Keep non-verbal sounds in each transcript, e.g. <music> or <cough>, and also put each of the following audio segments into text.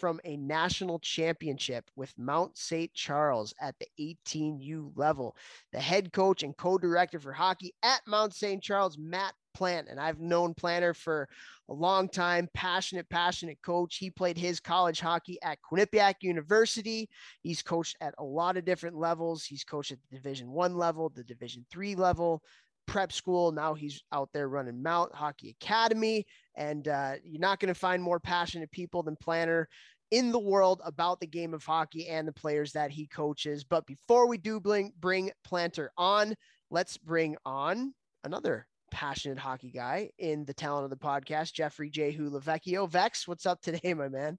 from a national championship with Mount St. Charles at the 18U level. The head coach and co director for hockey at Mount St. Charles, Matt Plante. And I've known Planter for a long time, passionate, passionate coach. He played his college hockey at Quinnipiac University. He's coached at a lot of different levels. He's coached at the Division One level, the Division Three level, prep school. Now he's out there running Mount Hockey Academy. And uh, you're not going to find more passionate people than Planter in the world about the game of hockey and the players that he coaches. But before we do bring, bring Planter on, let's bring on another passionate hockey guy in the talent of the podcast, Jeffrey J. Hulavecchio. Vex, what's up today, my man?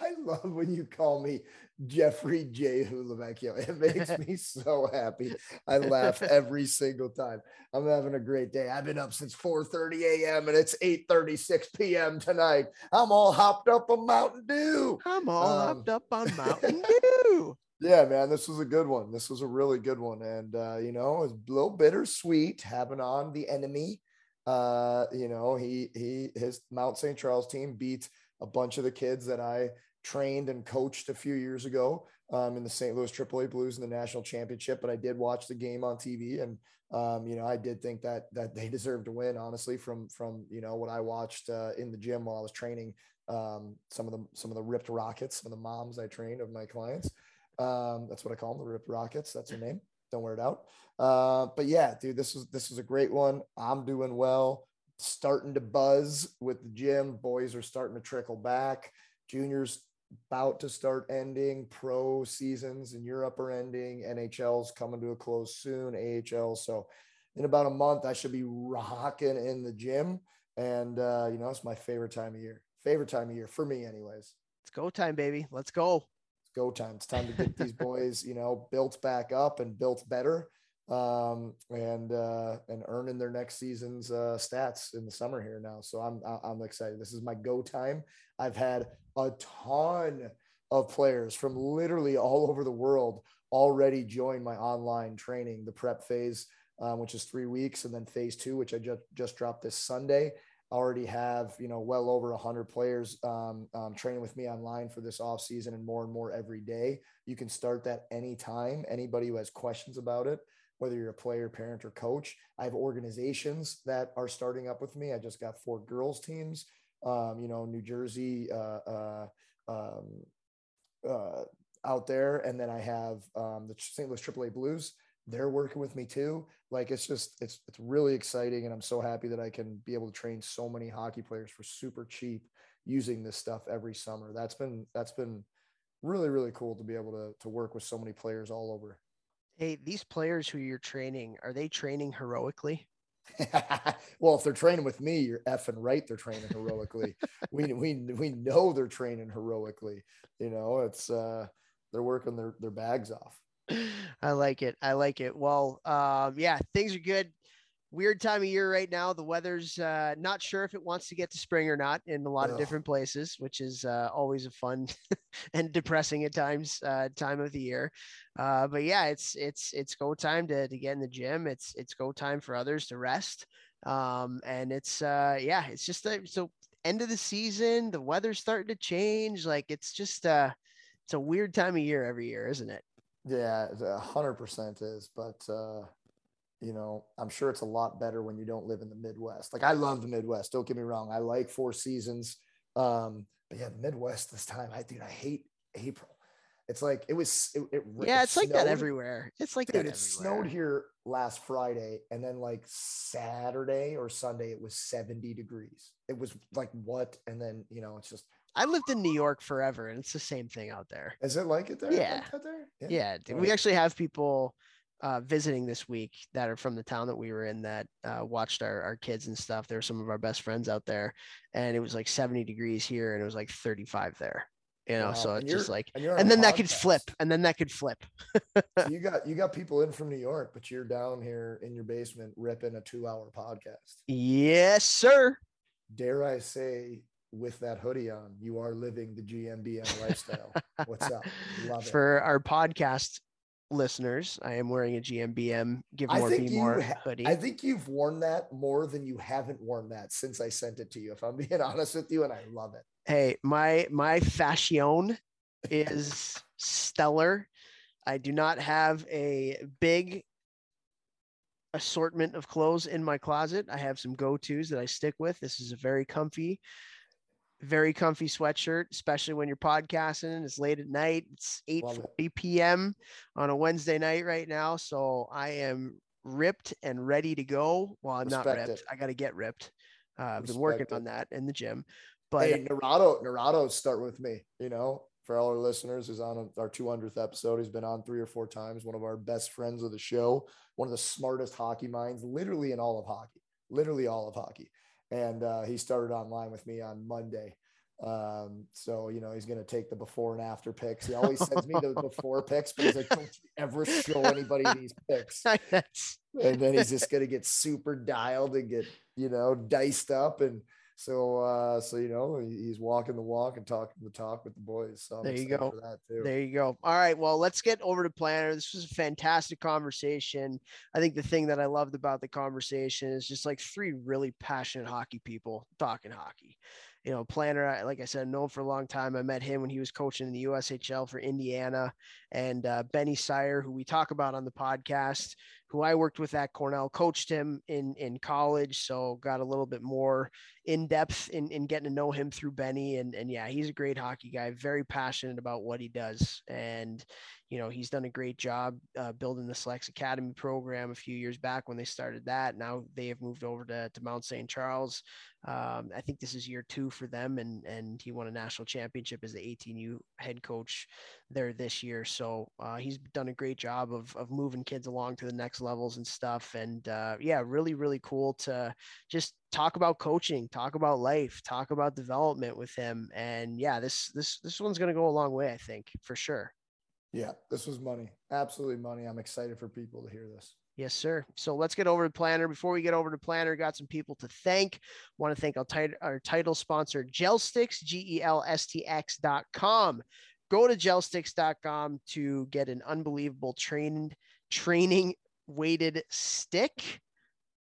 I love when you call me Jeffrey J. Hulavecchio. It <laughs> makes me so happy. I laugh every single time. I'm having a great day. I've been up since 4:30 a.m. and it's 8:36 p.m. tonight. I'm all hopped up on Mountain Dew. I'm all Um, hopped up on <laughs> Mountain Dew. Yeah, man, this was a good one. This was a really good one, and uh, you know, it's a little bittersweet having on the enemy. Uh, you know, he he his Mount St. Charles team beat a bunch of the kids that I trained and coached a few years ago um, in the St. Louis AAA Blues in the national championship. But I did watch the game on TV, and um, you know, I did think that that they deserved to win. Honestly, from from you know what I watched uh, in the gym while I was training um, some of the some of the ripped rockets, some of the moms I trained of my clients. Um, that's what I call them, the Rip Rockets. That's their name. Don't wear it out. Uh, but yeah, dude, this was this was a great one. I'm doing well. Starting to buzz with the gym. Boys are starting to trickle back. Juniors about to start ending. Pro seasons in Europe are ending. NHL's coming to a close soon. AHL. So in about a month, I should be rocking in the gym. And uh, you know, it's my favorite time of year. Favorite time of year for me, anyways It's go time, baby. Let's go. Go time. It's time to get these <laughs> boys, you know, built back up and built better, um, and uh, and earning their next season's uh, stats in the summer here now. So I'm I'm excited. This is my go time. I've had a ton of players from literally all over the world already join my online training, the prep phase, um, which is three weeks, and then phase two, which I just just dropped this Sunday already have you know well over 100 players um, um, training with me online for this off season and more and more every day. You can start that anytime. Anybody who has questions about it whether you're a player parent or coach i have organizations that are starting up with me. I just got four girls teams um, you know new jersey uh, uh, um, uh, out there. And then i have um, the st louis aaa blues they're working with me too. Like it's just it's it's really exciting, and I'm so happy that I can be able to train so many hockey players for super cheap using this stuff every summer. That's been that's been really really cool to be able to to work with so many players all over. Hey, these players who you're training, are they training heroically? <laughs> <laughs> well, if they're training with me, you're effing right. They're training heroically. we we we know they're training heroically. You know, it's uh they're working their their bags off. I like it. I like it. Well, um, yeah, things are good. Weird time of year right now. The weather's uh, not sure if it wants to get to spring or not in a lot of different places, which is uh, always a fun <laughs> and depressing at times uh, time of the year. Uh, but yeah, it's it's it's go time to to get in the gym. It's it's go time for others to rest. Um, and it's uh, yeah, it's just a, so end of the season. The weather's starting to change. Like it's just uh, it's a weird time of year every year, isn't it? Yeah, a hundred percent is, but uh, you know, I'm sure it's a lot better when you don't live in the Midwest. Like I love the Midwest. Don't get me wrong. I like four seasons. Um, but yeah, the Midwest this time, I dude, I hate April. It's like it was. It, it yeah, it it's like that everywhere. It's like dude, that. It snowed here last Friday, and then like Saturday or Sunday, it was 70 degrees. It was like what? And then you know, it's just. I lived in New York forever, and it's the same thing out there. Is it like it there? Yeah. Like there? Yeah, yeah we actually have people uh, visiting this week that are from the town that we were in that uh, watched our, our kids and stuff. There were some of our best friends out there, and it was like 70 degrees here, and it was like 35 there you know wow. so it's just like and, and then that could flip and then that could flip so <laughs> you got you got people in from new york but you're down here in your basement ripping a two hour podcast yes sir dare i say with that hoodie on you are living the gmbm <laughs> lifestyle what's up Love for it. our podcast listeners i am wearing a gmbm give more be more ha- hoodie i think you've worn that more than you haven't worn that since i sent it to you if i'm <laughs> being honest with you and i love it hey, my my fashion is stellar. I do not have a big assortment of clothes in my closet. I have some go-tos that I stick with. This is a very comfy, very comfy sweatshirt, especially when you're podcasting. It's late at night. It's 8 40 p.m. on a Wednesday night right now. So I am ripped and ready to go. Well, I'm Respect not ripped. It. I got to get ripped. Uh, I've been working it. on that in the gym. But hey, Nerado, Narado start with me, you know, for all our listeners who's on our 200th episode. He's been on three or four times, one of our best friends of the show, one of the smartest hockey minds, literally in all of hockey, literally all of hockey. And uh, he started online with me on Monday. Um, so you know he's gonna take the before and after pics. He always sends me the <laughs> before pics, but he's like, "Don't you ever show anybody these pics." <laughs> and then he's just gonna get super dialed and get you know diced up and so, uh, so you know, he's walking the walk and talking the talk with the boys. So I'm there you go. There you go. All right. Well, let's get over to Planter. This was a fantastic conversation. I think the thing that I loved about the conversation is just like three really passionate hockey people talking hockey you know, Planter, like I said, known for a long time. I met him when he was coaching in the USHL for Indiana, and uh, Benny Syer, who we talk about on the podcast, who I worked with at Cornell, coached him in in college, so got a little bit more in depth in, in getting to know him through Benny. And and yeah, he's a great hockey guy, very passionate about what he does, and you know he's done a great job uh, building the Selects Academy program a few years back when they started that. Now they have moved over to, to Mount St. Charles. Um, I think this is year two for them, and and he won a national championship as the 18U head coach there this year. So uh, he's done a great job of of moving kids along to the next levels and stuff. And uh, yeah, really really cool to just talk about coaching, talk about life, talk about development with him. And yeah, this this this one's gonna go a long way, I think, for sure. Yeah, this was money. Absolutely money. I'm excited for people to hear this. Yes, sir. So let's get over to Planter. Before we get over to Planter, got some people to thank. Want to thank our, tit- our title sponsor, GELSTX, G E L S T X.com. Go to gelstx.com to get an unbelievable trained, training weighted stick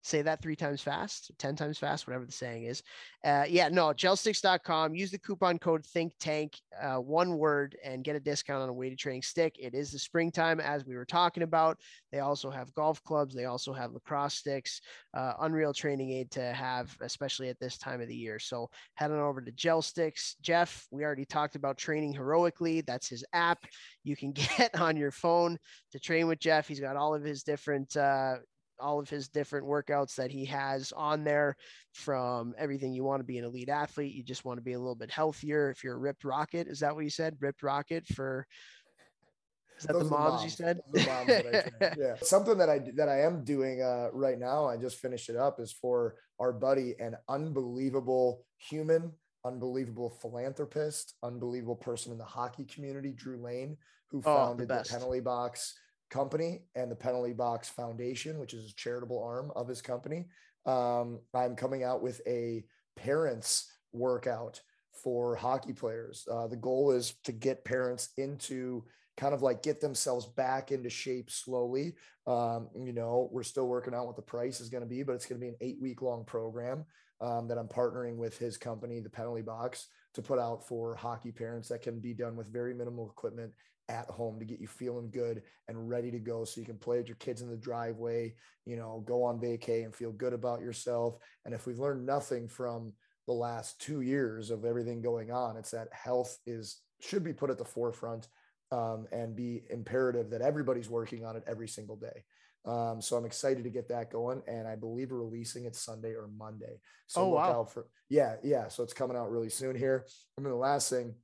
say that three times fast, 10 times fast, whatever the saying is. Uh, yeah, no, gelstx.com. Use the coupon code Think Tank, uh, one word, and get a discount on a weighted training stick. It is the springtime, as we were talking about. They also have golf clubs, they also have lacrosse sticks, uh, unreal training aid to have, especially at this time of the year. So head on over to GELSTX. Jeff, we already talked about training heroically. That's his app you can <laughs> get on your phone to train with Jeff. He's got all of his different uh, all of his different workouts that he has on there from everything you want to be an elite athlete. You just want to be a little bit healthier. If you're a ripped rocket, is that what you said? Ripped rocket for is that Those the moms, moms, you said? Moms <laughs> yeah. Something that I that I am doing uh, right now, I just finished it up, is for our buddy, an unbelievable human, unbelievable philanthropist, unbelievable person in the hockey community, Drew Lane, who oh, founded the, the penalty box company and the Penalty Box Foundation, which is a charitable arm of his company. Um, I'm coming out with a parents workout for hockey players. Uh, the goal is to get parents into kind of like get themselves back into shape slowly. Um, you know, we're still working out what the price is going to be, but it's going to be an eight week long program um, that I'm partnering with his company, the Penalty Box, to put out for hockey parents that can be done with very minimal equipment at home to get you feeling good and ready to go so you can play with your kids in the driveway, you know, go on vacay and feel good about yourself. And if we've learned nothing from the last two years of everything going on, it's that health is should be put at the forefront um, and be imperative that everybody's working on it every single day. Um, so I'm excited to get that going, and I believe we're releasing it Sunday or Monday. So oh, look wow. out for yeah, yeah. So it's coming out really soon here. I mean, the last thing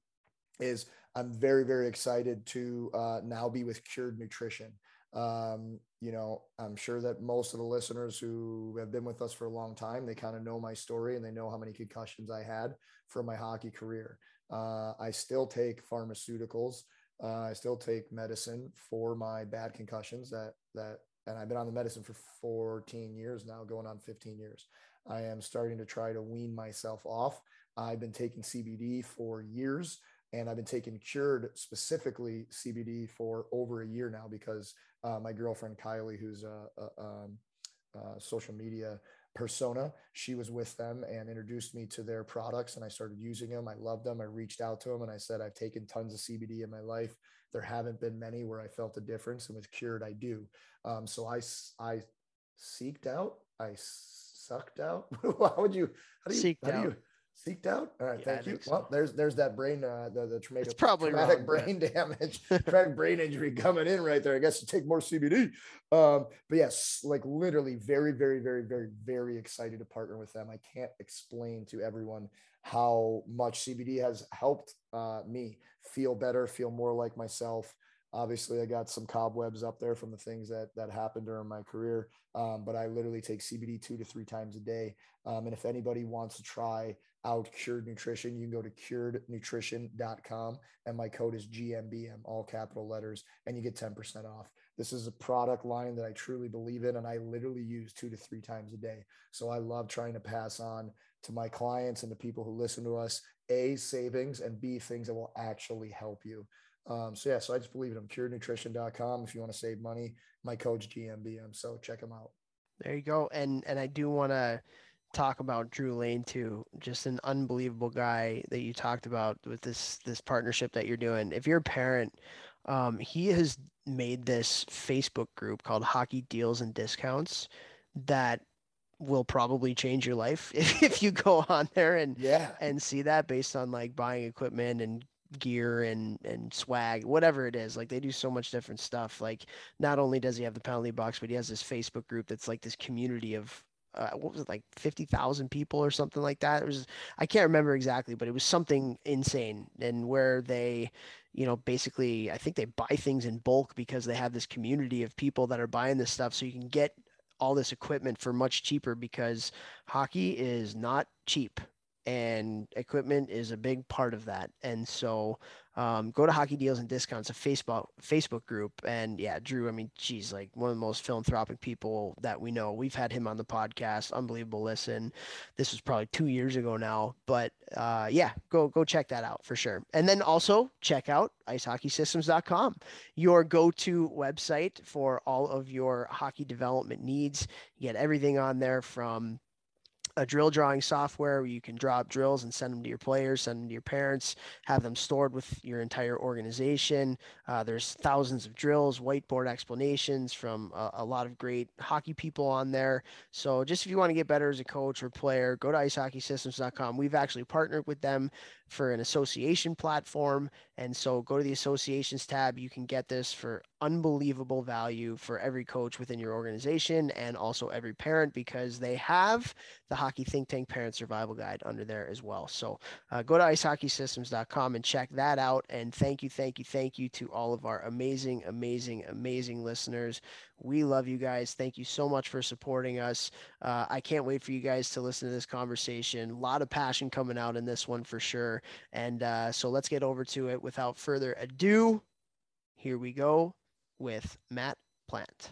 is I'm very, very excited to uh, now be with Cured Nutrition. Um, you know, I'm sure that most of the listeners who have been with us for a long time, they kind of know my story and they know how many concussions I had from my hockey career. Uh, I still take pharmaceuticals. Uh, I still take medicine for my bad concussions that that and I've been on the medicine for 14 years now, going on 15 years. I am starting to try to wean myself off. I've been taking CBD for years and I've been taking cured specifically CBD for over a year now because uh, my girlfriend Kylie, who's a, a, um, a, social media persona, she was with them and introduced me to their products, and I started using them. I loved them. I reached out to them and I said, I've taken tons of CBD in my life. There haven't been many where I felt a difference, and with cured, I do. Um, so I I seeked out, I sucked out. <laughs> how would you? How do you? Seeked how out. do you? Seeked out. All right, Yeah, thank you. so. Well, there's there's that brain, uh, the the traumatic, It's probably traumatic wrong, brain damage, <laughs> traumatic brain injury coming in right there. I guess to take more CBD. Um, but yes, like literally, very, very, very, very, very excited to partner with them. I can't explain to everyone how much CBD has helped uh, me feel better, feel more like myself. Obviously, I got some cobwebs up there from the things that that happened during my career, um, but I literally take CBD two to three times a day. Um, and if anybody wants to try out Cured Nutrition, you can go to curednutrition.com and my code is GMBM, all capital letters, and you get 10% off. This is a product line that I truly believe in, and I literally use two to three times a day. So I love trying to pass on to my clients and the people who listen to us A, savings, and B, things that will actually help you. Um, so yeah, so I just believe in them. CuredNutrition.com. If you want to save money, my code's GMBM. So check them out. There you go. And and I do want to talk about Drew Lane too. Just an unbelievable guy that you talked about with this this partnership that you're doing. If you're a parent, um, he has made this Facebook group called Hockey Deals and Discounts that will probably change your life <laughs> if, if you go on there and Yeah. and see that based on like buying equipment and gear and and swag whatever it is like they do so much different stuff like not only does he have the penalty box but he has this facebook group that's like this community of uh, what was it like 50,000 people or something like that? It was i can't remember exactly but it was something insane. And where they you know basically i think they buy things in bulk because they have this community of people that are buying this stuff. So you can get all this equipment for much cheaper because hockey is not cheap and equipment is a big part of that. And so um, go to Hockey Deals and Discounts, a Facebook Facebook group. And yeah, Drew, I mean, geez, like one of the most philanthropic people that we know. We've had him on the podcast. Unbelievable listen. This was probably two years ago now, but uh, yeah, go go check that out for sure. And then also check out icehockeysystems.com, your go-to website for all of your hockey development needs. You get everything on there from a drill drawing software where you can draw up drills and send them to your players, send them to your parents, have them stored with your entire organization. Uh, there's thousands of drills, whiteboard explanations from a, a, lot of great hockey people on there. So just if you want to get better as a coach or player, go to icehockeysystems.com. We've actually partnered with them for an association platform. And so go to the associations tab. You can get this for unbelievable value for every coach within your organization and also every parent because they have the Hockey Think Tank Parent Survival Guide under there as well. So uh, go to icehockeysystems.com and check that out. And thank you, thank you, thank you to all of our amazing, amazing, amazing listeners. We love you guys. Thank you so much for supporting us. Uh, I can't wait for you guys to listen to this conversation. A lot of passion coming out in this one for sure. And uh, so let's get over to it without further ado. Here we go with Matt Plante.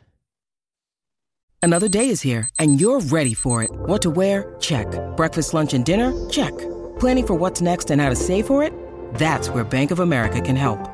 Another day is here, and you're ready for it. What to wear? Check. Breakfast, lunch, and dinner? Check. Planning for what's next and how to save for it? That's where Bank of America can help.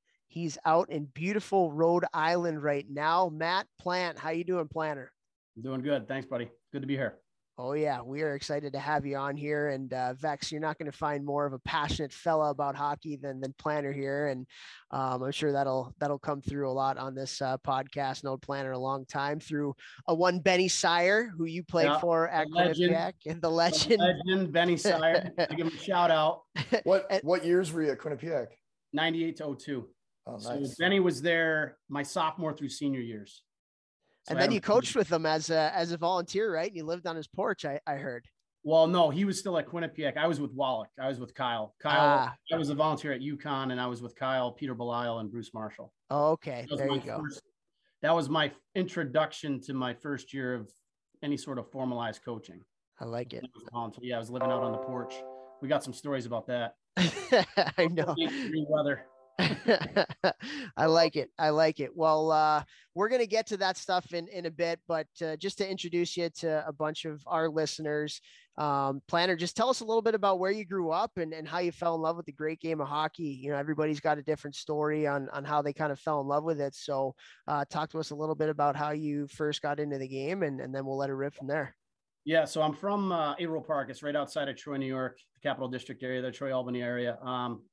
He's out in beautiful Rhode Island right now. Matt Plante, how you doing, Planter? Doing good. Thanks, buddy. Good to be here. Oh yeah, we are excited to have you on here. And uh, Vex, you're not going to find more of a passionate fella about hockey than than Planter here, and um, I'm sure that'll that'll come through a lot on this uh, podcast. Known Planter a long time through a one Benny Syer, who you played yeah, for at Quinnipiac, and the legend, the legend Benny Syer. <laughs> I give him a shout out. <laughs> What and, what years were you at Quinnipiac? 98 to 02. Oh, nice. So Benny was there my sophomore through senior years. So and then you coached with him as a as a volunteer, right? And you lived on his porch. I, I heard. Well, no, he was still at Quinnipiac. I was with Wallack. I was with Kyle. Kyle. Ah. I was a volunteer at UConn, and I was with Kyle, Peter Belisle, and Bruce Marshall. Oh, okay, there you go. First, that was my introduction to my first year of any sort of formalized coaching. I like it. Yeah, I was living out on the porch. We got some stories about that. <laughs> I know. Weather. <laughs> I like it. I like it. Well, uh, we're going to get to that stuff in, in a bit, but uh, just to introduce you to a bunch of our listeners, um, Planter, just tell us a little bit about where you grew up and, and how you fell in love with the great game of hockey. You know, everybody's got a different story on, on how they kind of fell in love with it. So uh, talk to us a little bit about how you first got into the game and, and then we'll let it rip from there. Yeah, so I'm from uh, Averill Park. It's right outside of Troy, New York, the Capital District area, the Troy Albany area. Um,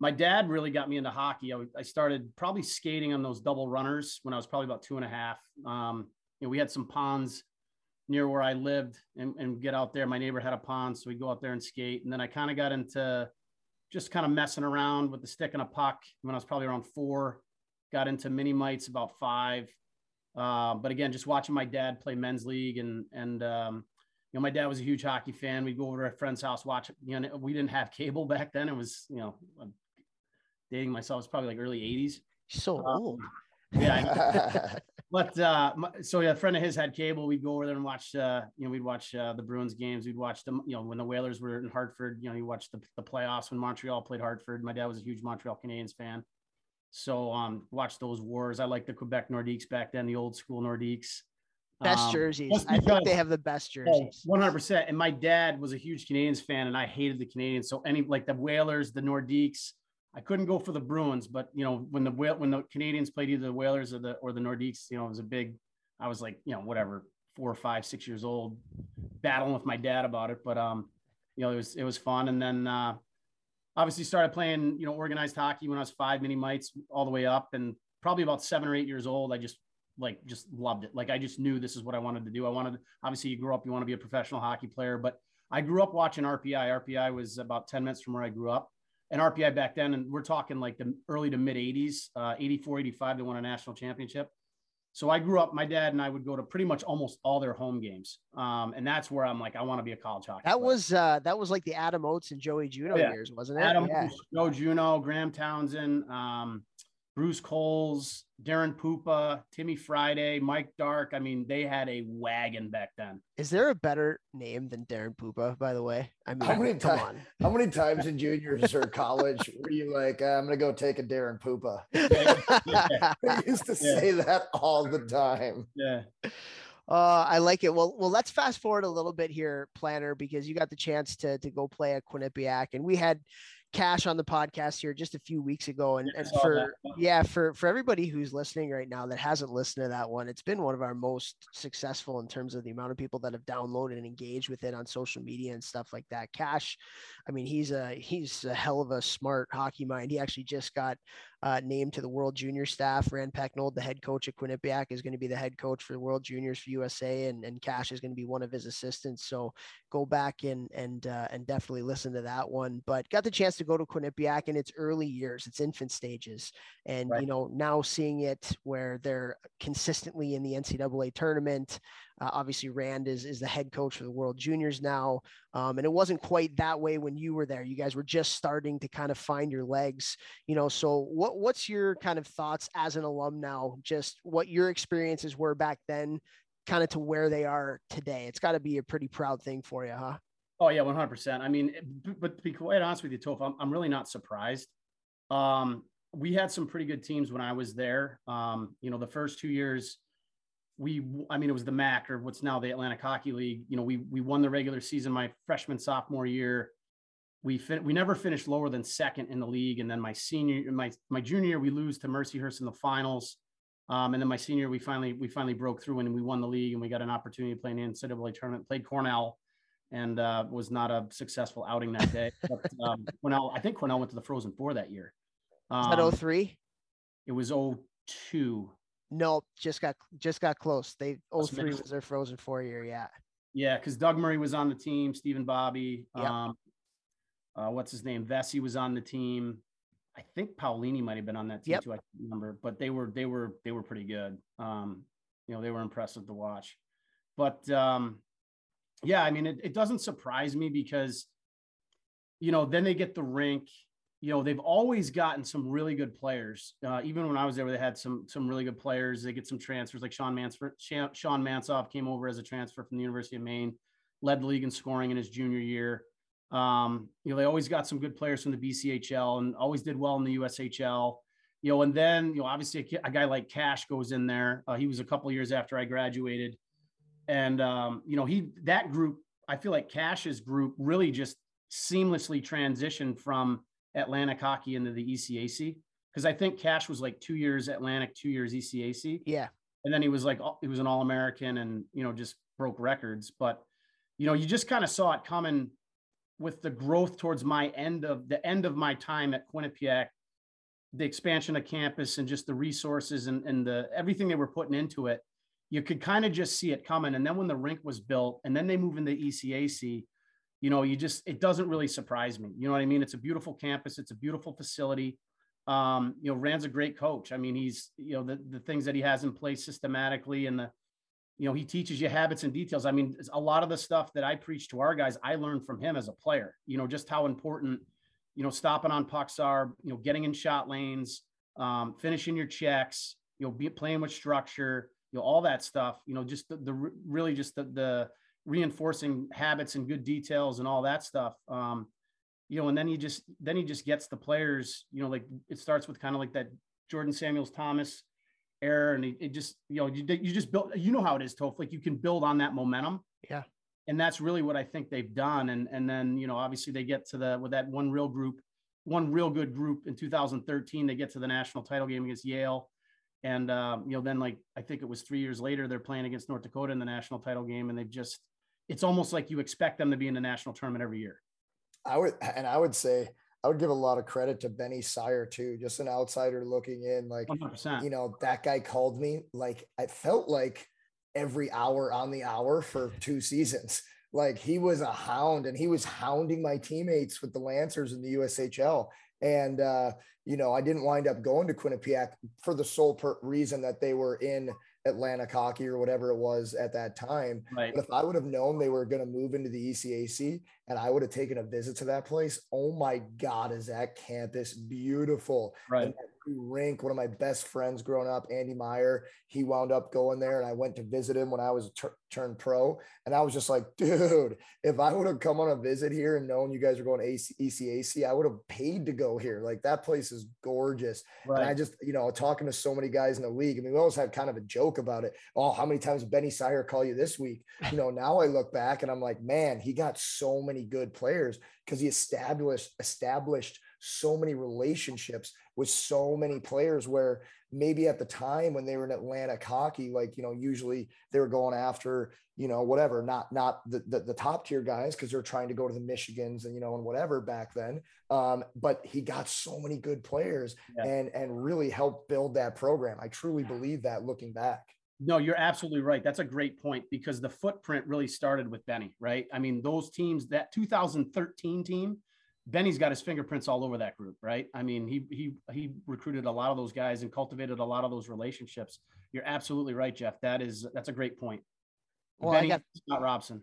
my dad really got me into hockey. I, I, started probably skating on those double runners when I was probably about two and a half. Um, you know, we had some ponds near where I lived and, and get out there. My neighbor had a pond, so we'd go out there and skate. And then I kind of got into just kind of messing around with the stick and a puck when I was probably around four. Got into mini mites about five. Uh, but again, just watching my dad play men's league and and um, you know, my dad was a huge hockey fan. We'd go over to a friend's house, watch. You know, we didn't have cable <laughs> back then. It was you know dating myself. It's probably like early '80s. So um, old. Yeah. <laughs> but uh, so yeah, a friend of his had cable. We'd go over there and watch. Uh, you know, we'd watch uh, the Bruins games. We'd watch them. You know, when the Whalers were in Hartford. You know, you watched the, the playoffs when Montreal played Hartford. My dad was a huge Montreal Canadiens fan. So um, watch those wars. I like the Quebec Nordiques back then, the old school Nordiques. Best um, jerseys. I think they have the best jerseys. One hundred percent. And my dad was a huge Canadiens fan, and I hated the Canadiens. So any like the Whalers, the Nordiques, I couldn't go for the Bruins, but you know when the when the Canadians played either the Whalers or the or the Nordiques, you know it was a big. I was like you know whatever four or five six years old, battling with my dad about it, but um, you know it was it was fun, and then uh, obviously started playing you know organized hockey when I was five mini mites all the way up, and probably about seven or eight years old, I just like just loved it. Like I just knew this is what I wanted to do. I wanted obviously you grow up, you want to be a professional hockey player, but I grew up watching RPI. RPI was about 10 minutes from where I grew up and RPI back then, and we're talking like the early to mid 80s, uh, 84, 85, they won a national championship. So I grew up, my dad and I would go to pretty much almost all their home games. Um, and that's where I'm like, I want to be a college hockey. That player. was uh, that was like the Adam Oates and Joey Juneau oh, yeah. years, wasn't it? Adam, yeah. Joe Juneau, Graham Townsend, um, Bruce Coles, Daren Puppa, Timmy Friday, Mike Dark. I mean, they had a wagon back then. Is there a better name than Daren Puppa, by the way? I mean, how many times? How many times in juniors or <laughs> college were you like, I'm going to go take a Daren Puppa? <laughs> yeah. <laughs> I used to yeah. say that all the time. Yeah. Uh, I like it. Well, well, let's fast forward a little bit here, Planter, because you got the chance to to go play at Quinnipiac, and we had Cash on the podcast here just a few weeks ago. And, and for yeah, for for everybody who's listening right now that hasn't listened to that one, it's been one of our most successful in terms of the amount of people that have downloaded and engaged with it on social media and stuff like that. Cash, I mean, he's a he's a hell of a smart hockey mind. He actually just got uh, named to the World Junior staff. Rand Pecknold, the head coach at Quinnipiac, is going to be the head coach for the World Juniors for USA, and, and Cash is going to be one of his assistants. So go back and and uh, and definitely listen to that one. But got the chance to go to Quinnipiac in its early years, its infant stages, and right. you know now seeing it where they're consistently in the NCAA tournament. Uh, obviously, Rand is is the head coach for the World Juniors now, um, and it wasn't quite that way when you were there. You guys were just starting to kind of find your legs, you know. So, what what's your kind of thoughts as an alum now? Just what your experiences were back then, kind of to where they are today. It's got to be a pretty proud thing for you, huh? Oh yeah, one hundred percent. I mean, but to be quite honest with you, Toph, I'm, I'm really not surprised. Um, we had some pretty good teams when I was there. Um, you know, the first two years, we, I mean, it was the MAC or what's now the Atlantic Hockey League. You know, we we won the regular season my freshman sophomore year. We fin- we never finished lower than second in the league, and then my senior my my junior year we lose to Mercyhurst in the finals. Um, and then my senior, we finally we finally broke through and we won the league and we got an opportunity to play in the NCAA tournament. Played Cornell, and uh, was not a successful outing that day. <laughs> But um, Cornell, I think Cornell went to the Frozen Four that year. Um, Is that 03? It was 02. No, just got just got close. They 03 was their Frozen Four year. Yeah. Yeah, because Doug Murray was on the team, Stephen Bobby. Yep. Um, uh, what's his name? Vesey was on the team. I think Paolini might have been on that team yep. too. I can't remember, but they were they were they were pretty good. Um, you know, they were impressive to watch. But um, yeah, I mean, it, it doesn't surprise me because you know then they get the rink you know they've always gotten some really good players. Uh, even when I was there, they had some some really good players. They get some transfers like Sean Mansford. Sean Mansoff came over as a transfer from the University of Maine, led the league in scoring in his junior year. Um, you know they always got some good players from the BCHL and always did well in the USHL. You know, and then you know obviously a, a guy like Cash goes in there. Uh, he was a couple years after I graduated, and um, you know he that group. I feel like Cash's group really just seamlessly transitioned from Atlantic hockey into the ECAC because I think Cash was like two years Atlantic, two years ECAC. Yeah. And then he was like, he was an All American and, you know, just broke records. But, you know, you just kind of saw it coming with the growth towards my end of the end of my time at Quinnipiac, the expansion of campus and just the resources and, and the everything they were putting into it. You could kind of just see it coming. And then when the rink was built and then they move into ECAC, you know, you just, it doesn't really surprise me. You know what I mean? It's a beautiful campus. It's a beautiful facility. Um, you know, Rand's a great coach. I mean, he's, you know, the, the things that he has in place systematically and the, you know, he teaches you habits and details. I mean, a lot of the stuff that I preach to our guys, I learned from him as a player, you know, just how important, you know, stopping on pucks are, you know, getting in shot lanes, um, finishing your checks, you know, be playing with structure, you know, all that stuff, you know, just the, the really just the, the, reinforcing habits and good details and all that stuff. Um, you know, and then he just then he just gets the players. You know, like it starts with kind of like that Jordan Samuels Thomas era, and it, it just you know you, you just build. You know how it is, Toph. Like you can build on that momentum. Yeah. And that's really what I think they've done. And and then you know obviously they get to the with that one real group, one real good group in 2013. They get to the national title game against Yale. And um, you know, then like I think it was three years later, they're playing against North Dakota in the national title game, and they've just it's almost like you expect them to be in the national tournament every year. I would, and I would say, I would give a lot of credit to Benny Syer too, just an outsider looking in. Like, 100%. you know, that guy called me like I felt like every hour on the hour for two seasons. Like he was a hound and he was hounding my teammates with the Lancers in the USHL. And, uh, you know, I didn't wind up going to Quinnipiac for the sole per- reason that they were in Atlantic hockey or whatever it was at that time. Right. But if I would have known they were going to move into the ECAC and I would have taken a visit to that place, oh my God, is that campus beautiful? Right. Rink. One of my best friends growing up, Andy Meyer, he wound up going there, and I went to visit him when I was turned pro. And I was just like, <laughs> dude, if I would have come on a visit here and known you guys are going AC- ECAC, I would have paid to go here. Like that place is gorgeous. Right. And I just, you know, talking to so many guys in the league. I mean, we always had kind of a joke about it. Oh, how many times Benny Syer call you this week? <laughs> You know, now I look back and I'm like, man, he got so many good players because he established established so many relationships with so many players where maybe at the time when they were in Atlantic hockey, like, you know, usually they were going after, you know, whatever, not, not the, the, the top tier guys, cause they're trying to go to the Michigans and, you know, and whatever back then. Um, but he got so many good players yeah. and, and really helped build that program. I truly believe that looking back. No, you're absolutely right. That's a great point because the footprint really started with Benny, right? I mean, those teams, that 2013 team, Benny's got his fingerprints all over that group, right? I mean, he he he recruited a lot of those guys and cultivated a lot of those relationships. You're absolutely right, Jeff. That is that's a great point. Well, Benny, I got, not Robson.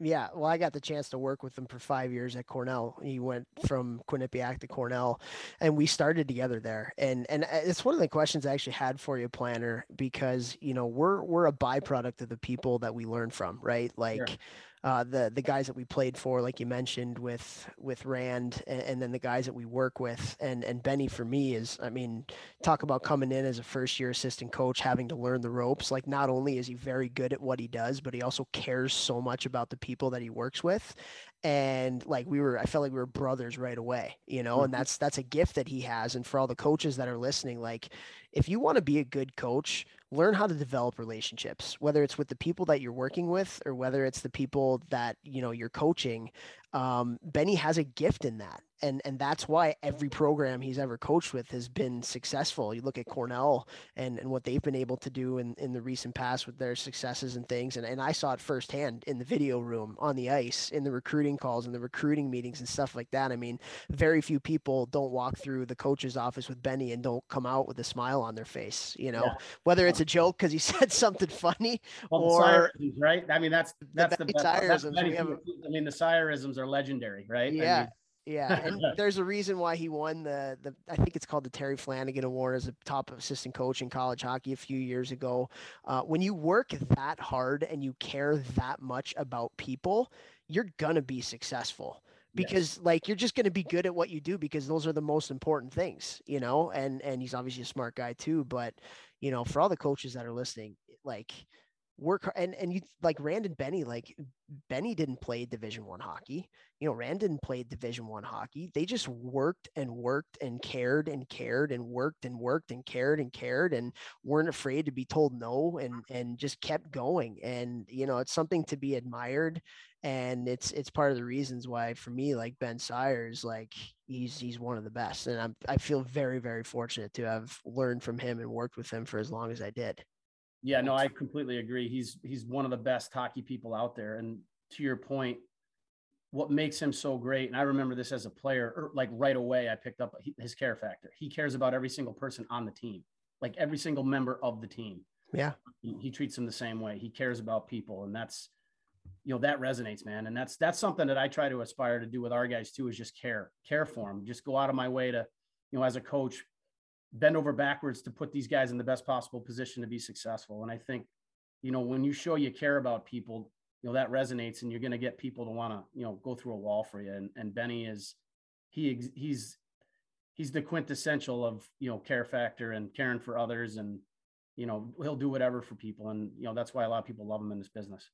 Yeah, well, I got the chance to work with him for five years at Cornell. He went from Quinnipiac to Cornell, and we started together there. And and uh, it's one of the questions I actually had for you, Planter, because you know we're we're a byproduct of the people that we learn from, right? Like. Sure uh, the the guys that we played for, like you mentioned with with Rand, and, and, then the guys that we work with, and and Benny for me is, I mean, talk about coming in as a first year assistant coach, having to learn the ropes. Like not only is he very good at what he does, but he also cares so much about the people that he works with, and like we were i felt like we were brothers right away you know mm-hmm. and that's that's a gift that he has and for all the coaches that are listening like if you want to be a good coach learn how to develop relationships whether it's with the people that you're working with or whether it's the people that you know you're coaching um, benny has a gift in that and and that's why every program he's ever coached with has been successful. You look at Cornell and and what they've been able to do in in the recent past with their successes and things, and and I saw it firsthand in the video room, on the ice, in the recruiting calls, and the recruiting meetings and stuff like that. I mean, very few people don't walk through the coach's office with Benny and don't come out with a smile on their face. You know, yeah. whether it's a joke because he <laughs> said something funny well, or right. I mean, that's that's the, the I mean, the Sirisms are legendary, right? Yeah. I mean, yeah, <laughs> and there's a reason why he won the the I think it's called the Terry Flanagan Award as a top assistant coach in college hockey a few years ago. Uh, when you work that hard and you care that much about people, you're gonna be successful because yes. like you're just to be good at what you do because those are the most important things you know and and he's obviously a smart guy too but you know for all the coaches that are listening like work and and you like Rand and Benny like Benny didn't play division 1 hockey. You know Rand didn't play division 1 hockey. They just worked and worked and cared and cared and worked and worked and cared and cared and weren't afraid to be told no and and just kept going. And you know it's something to be admired and it's it's part of the reasons why for me like Ben Syers like he's he's one of the best. And I'm I feel very very fortunate to have learned from him and worked with him for as long as I did yeah, no, I completely agree. He's he's one of the best hockey people out there. And to your point, what makes him so great, and I remember this as a player, er, like right away, I picked up his care factor. He cares about every single person on the team, like every single member of the team. Yeah, he, he treats them the same way. He cares about people, and that's you know that resonates, man. And that's that's something that I try to aspire to do with our guys too. Is just care, care for them. Just go out of my way to, you know, as a coach, bend over backwards to put these guys in the best possible position to be successful. And I think, you know, when you show you care about people, you know, that resonates and you're going to get people to want to, you know, go through a wall for you. And, and Benny is, he, he's, he's the quintessential of, you know, care factor and caring for others. And, you know, he'll do whatever for people. And, you know, that's why a lot of people love him in this business.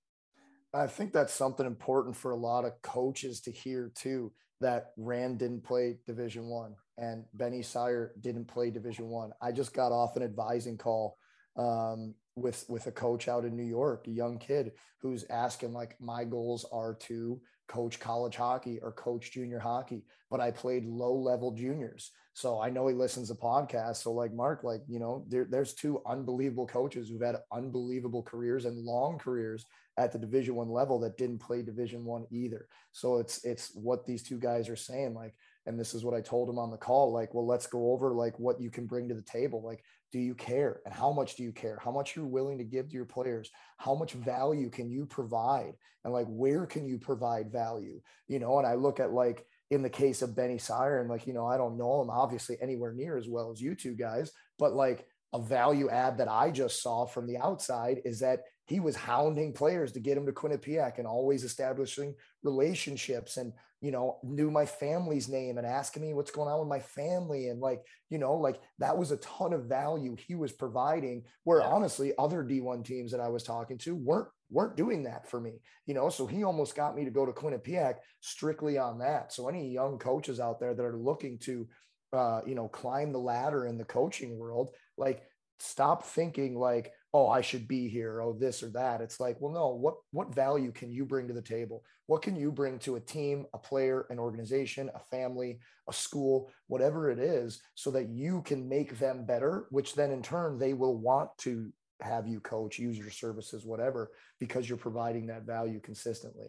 I think that's something important for a lot of coaches to hear too, that Rand didn't play division one and Benny Syer didn't play Division One. I. I just got off an advising call um, with with a coach out in New York, a young kid who's asking like, my goals are to coach college hockey or coach junior hockey, but I played low level juniors. So I know he listens to podcasts. So like Mark, like, you know, there, there's two unbelievable coaches who've had unbelievable careers and long careers at the division one level that didn't play division one either. So it's, it's what these two guys are saying. Like, and this is what I told him on the call like well let's go over like what you can bring to the table. Like do you care? And how much do you care? How much you're willing to give to your players? How much value can you provide? And like where can you provide value? You know and I look at like in the case of Benny Syer and like you know I don't know him obviously anywhere near as well as you two guys but like a value add that I just saw from the outside is that he was hounding players to get him to Quinnipiac and always establishing relationships and you know, knew my family's name and asking me what's going on with my family. And like, you know, like that was a ton of value he was providing where yeah. honestly other D1 teams that I was talking to weren't weren't doing that for me, you know. So he almost got me to go to Quinnipiac strictly on that. So any young coaches out there that are looking to uh, you know, climb the ladder in the coaching world, like stop thinking like, oh, I should be here, oh, this or that. It's like, well, no, what what value can you bring to the table? What can you bring to a team, a player, an organization, a family, a school, whatever it is, so that you can make them better, which then in turn they will want to have you coach, use your services, whatever, because you're providing that value consistently.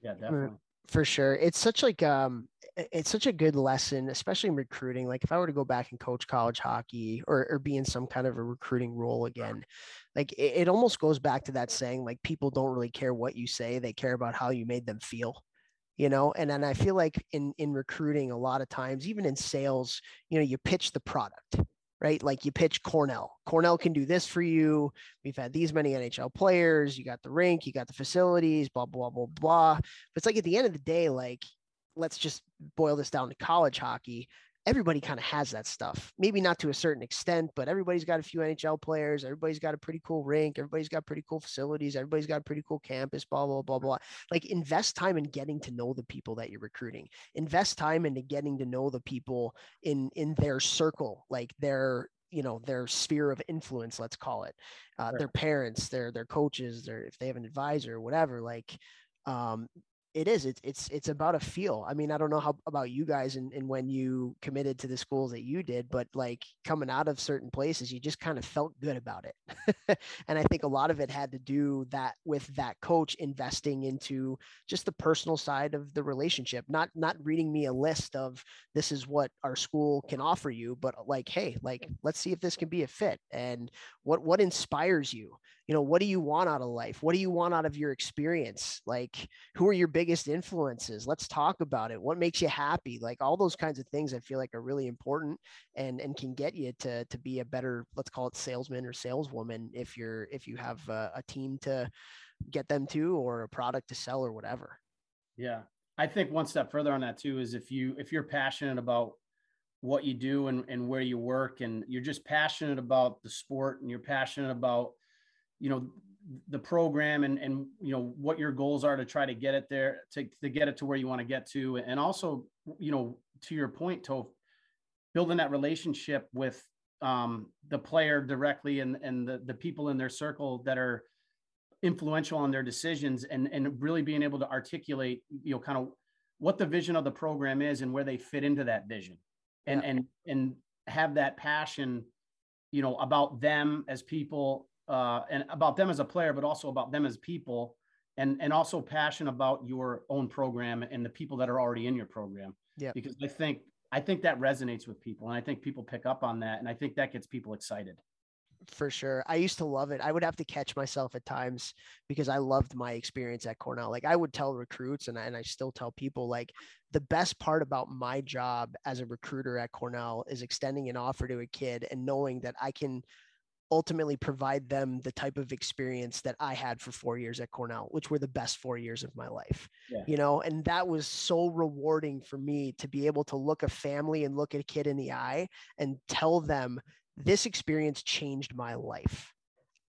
Yeah, definitely for sure. It's such like um it's such a good lesson especially in recruiting like if i were to go back and coach college hockey or, or be in some kind of a recruiting role again like it, it almost goes back to that saying like people don't really care what you say they care about how you made them feel you know? And and i feel like in in recruiting a lot of times even in sales you know you pitch the product right? Like you pitch Cornell. Cornell can do this for you. We've had these many NHL players. You got the rink, you got the facilities, blah, blah, blah, blah. But it's like at the end of the day, like, let's just boil this down to college hockey everybody kind of has that stuff. Maybe not to a certain extent, but everybody's got a few NHL players. Everybody's got a pretty cool rink. Everybody's got pretty cool facilities. Everybody's got a pretty cool campus, blah, blah, blah, blah. Like invest time in getting to know the people that you're recruiting. Invest time into getting to know the people in in their circle, like their you know their sphere of influence let's call it uh, right. their parents their their coaches their if they have an advisor whatever like um, it is it's it's it's about a feel. I mean i don't know how about you guys and, and when you committed to the schools that you did but like coming out of certain places you just kind of felt good about it. <laughs> And i think a lot of it had to do that with that coach investing into just the personal side of the relationship not not reading me a list of this is what our school can offer you but like hey like let's see if this can be a fit and what what inspires you you know what do you want out of life? What do you want out of your experience? Like who are your biggest influences? Let's talk about it. What makes you happy? Like all those kinds of things i feel like are really important and and can get you to to be a better let's call it salesman or saleswoman if you're if you have a, a team to get them to or a product to sell or whatever. Yeah. I think one step further on that too is if you if you're passionate about what you do and, and where you work and you're just passionate about the sport and you're passionate about you know the program and and you know what your goals are to try to get it there to, to get it to where you want to get to and also you know to your point to building that relationship with um, the player directly and and the, the people in their circle that are influential on their decisions and and really being able to articulate you know kind of what the vision of the program is and where they fit into that vision and yeah. and and have that passion you know about them as people uh, and about them as a player, but also about them as people, and and also passion about your own program and the people that are already in your program. Yeah. Because I think I think that resonates with people, and I think people pick up on that, and I think that gets people excited. For sure. I used to love it. I would have to catch myself at times because I loved my experience at Cornell. Like I would tell recruits and I, and I still tell people like the best part about my job as a recruiter at Cornell is extending an offer to a kid and knowing that I can ultimately provide them the type of experience that I had for four years at Cornell, which were the best four years of my life. Yeah. You know, and that was so rewarding for me to be able to look a family and look at a kid in the eye and tell them this experience changed my life.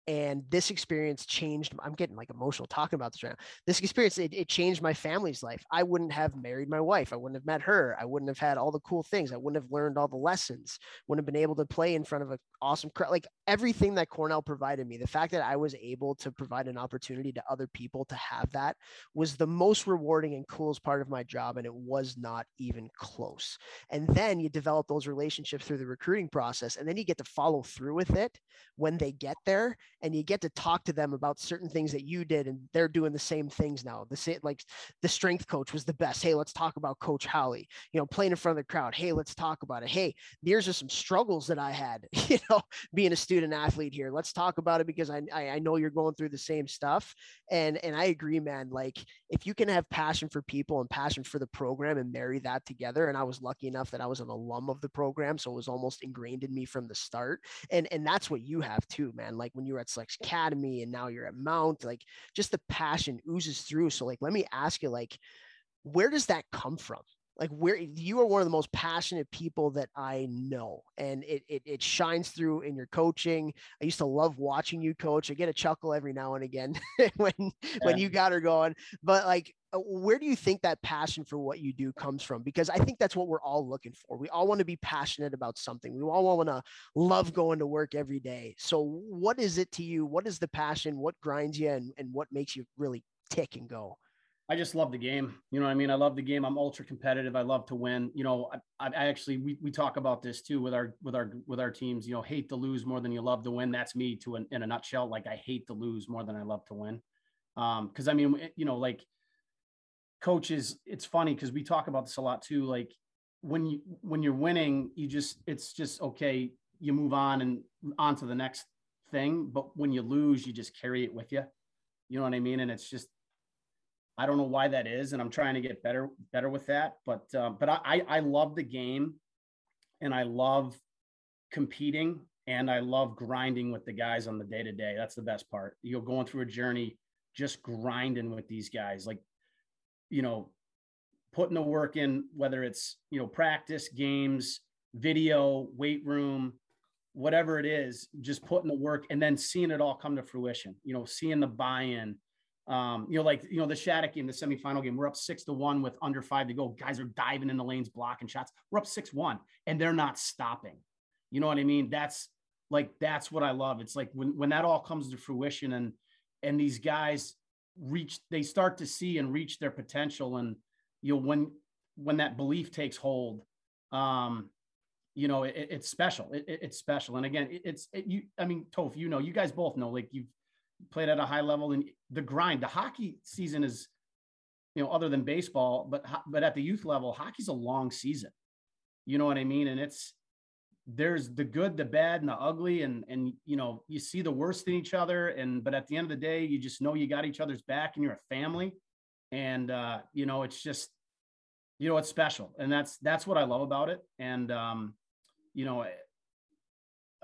And this experience changed i'm getting like emotional talking about this right now. This experience it, it, changed my family's life. I wouldn't have married my wife. I wouldn't have met her. I wouldn't have had all the cool things. I wouldn't have learned all the lessons. Wouldn't have been able to play in front of an awesome crowd like everything that cornell provided me the fact that i was able to provide an opportunity to other people to have that was the most rewarding and coolest part of my job and it was not even close. And then you develop those relationships through the recruiting process and then you get to follow through with it when they get there and you get to talk to them about certain things that you did and they're doing the same things now. The same like the strength coach was the best. Hey let's talk about coach Holly, you know playing in front of the crowd. Hey let's talk about it. Hey these are some struggles that I had. <laughs> You <laughs> being a student athlete here. Let's talk about it because I, I, I know you're going through the same stuff. And and I agree man. Like if you can have passion for people and passion for the program and marry that together and I was lucky enough that I was an alum of the program so it was almost ingrained in me from the start. And and that's what you have too man. Like when you were at Selects Academy and now you're at Mount, like just the passion oozes through. So like, let me ask you, like, where does that come from? Like where you are one of the most passionate people that I know, and it, it it shines through in your coaching. I used to love watching you coach. I get a chuckle every now and again <laughs> when yeah. when you got her going. But like uh, where do you think that passion for what you do comes from because i think that's what we're all looking for we all want to be passionate about something we all want to love going to work every day so what is it to you what is the passion what grinds you and, and what makes you really tick and go I just love the game. You know what I mean? I love the game. I'm ultra competitive. I love to win. You know, I, I actually we, we talk about this too with our with our with our teams. You know, hate to lose more than you love to win. That's me to an, in a nutshell. Like I hate to lose more than I love to win. Um, because I mean, you know, like coaches, it's funny because we talk about this a lot too. Like when you when you're winning, you just it's just okay, you move on and on to the next thing. But when you lose, you just carry it with you. You know what I mean? And it's just I don't know why that is, and I'm trying to get better better with that. But uh, but I I love the game, and I love competing and I love grinding with the guys on the day to day. That's the best part. You're going through a journey, just grinding with these guys, like, you know, putting the work in, whether it's, you know, practice, games, video, weight room, whatever it is, just putting the work and then seeing it all come to fruition, you know, seeing the buy in. Um, you know, like, you know, the Shattuck game, the semifinal game, we're up six to one with under five to go. Guys are diving in the lanes, blocking shots. We're up six one, and they're not stopping. You know what I mean? That's like that's what I love. It's like when when that all comes to fruition and and these guys reach they start to see and reach their potential and you know when when that belief takes hold um you know it, it's special it, it's special and again it, it's you i mean toph you know you guys both know like you've played at a high level and the grind. The hockey season is you know other than baseball but but at the youth level hockey's a long season. You know what i mean? And it's there's the good, the bad, and the ugly, and and you know you see the worst in each other, and but at the end of the day, you just know you got each other's back, and you're a family, and uh, you know it's just you know it's special, and that's that's what I love about it, and um, you know,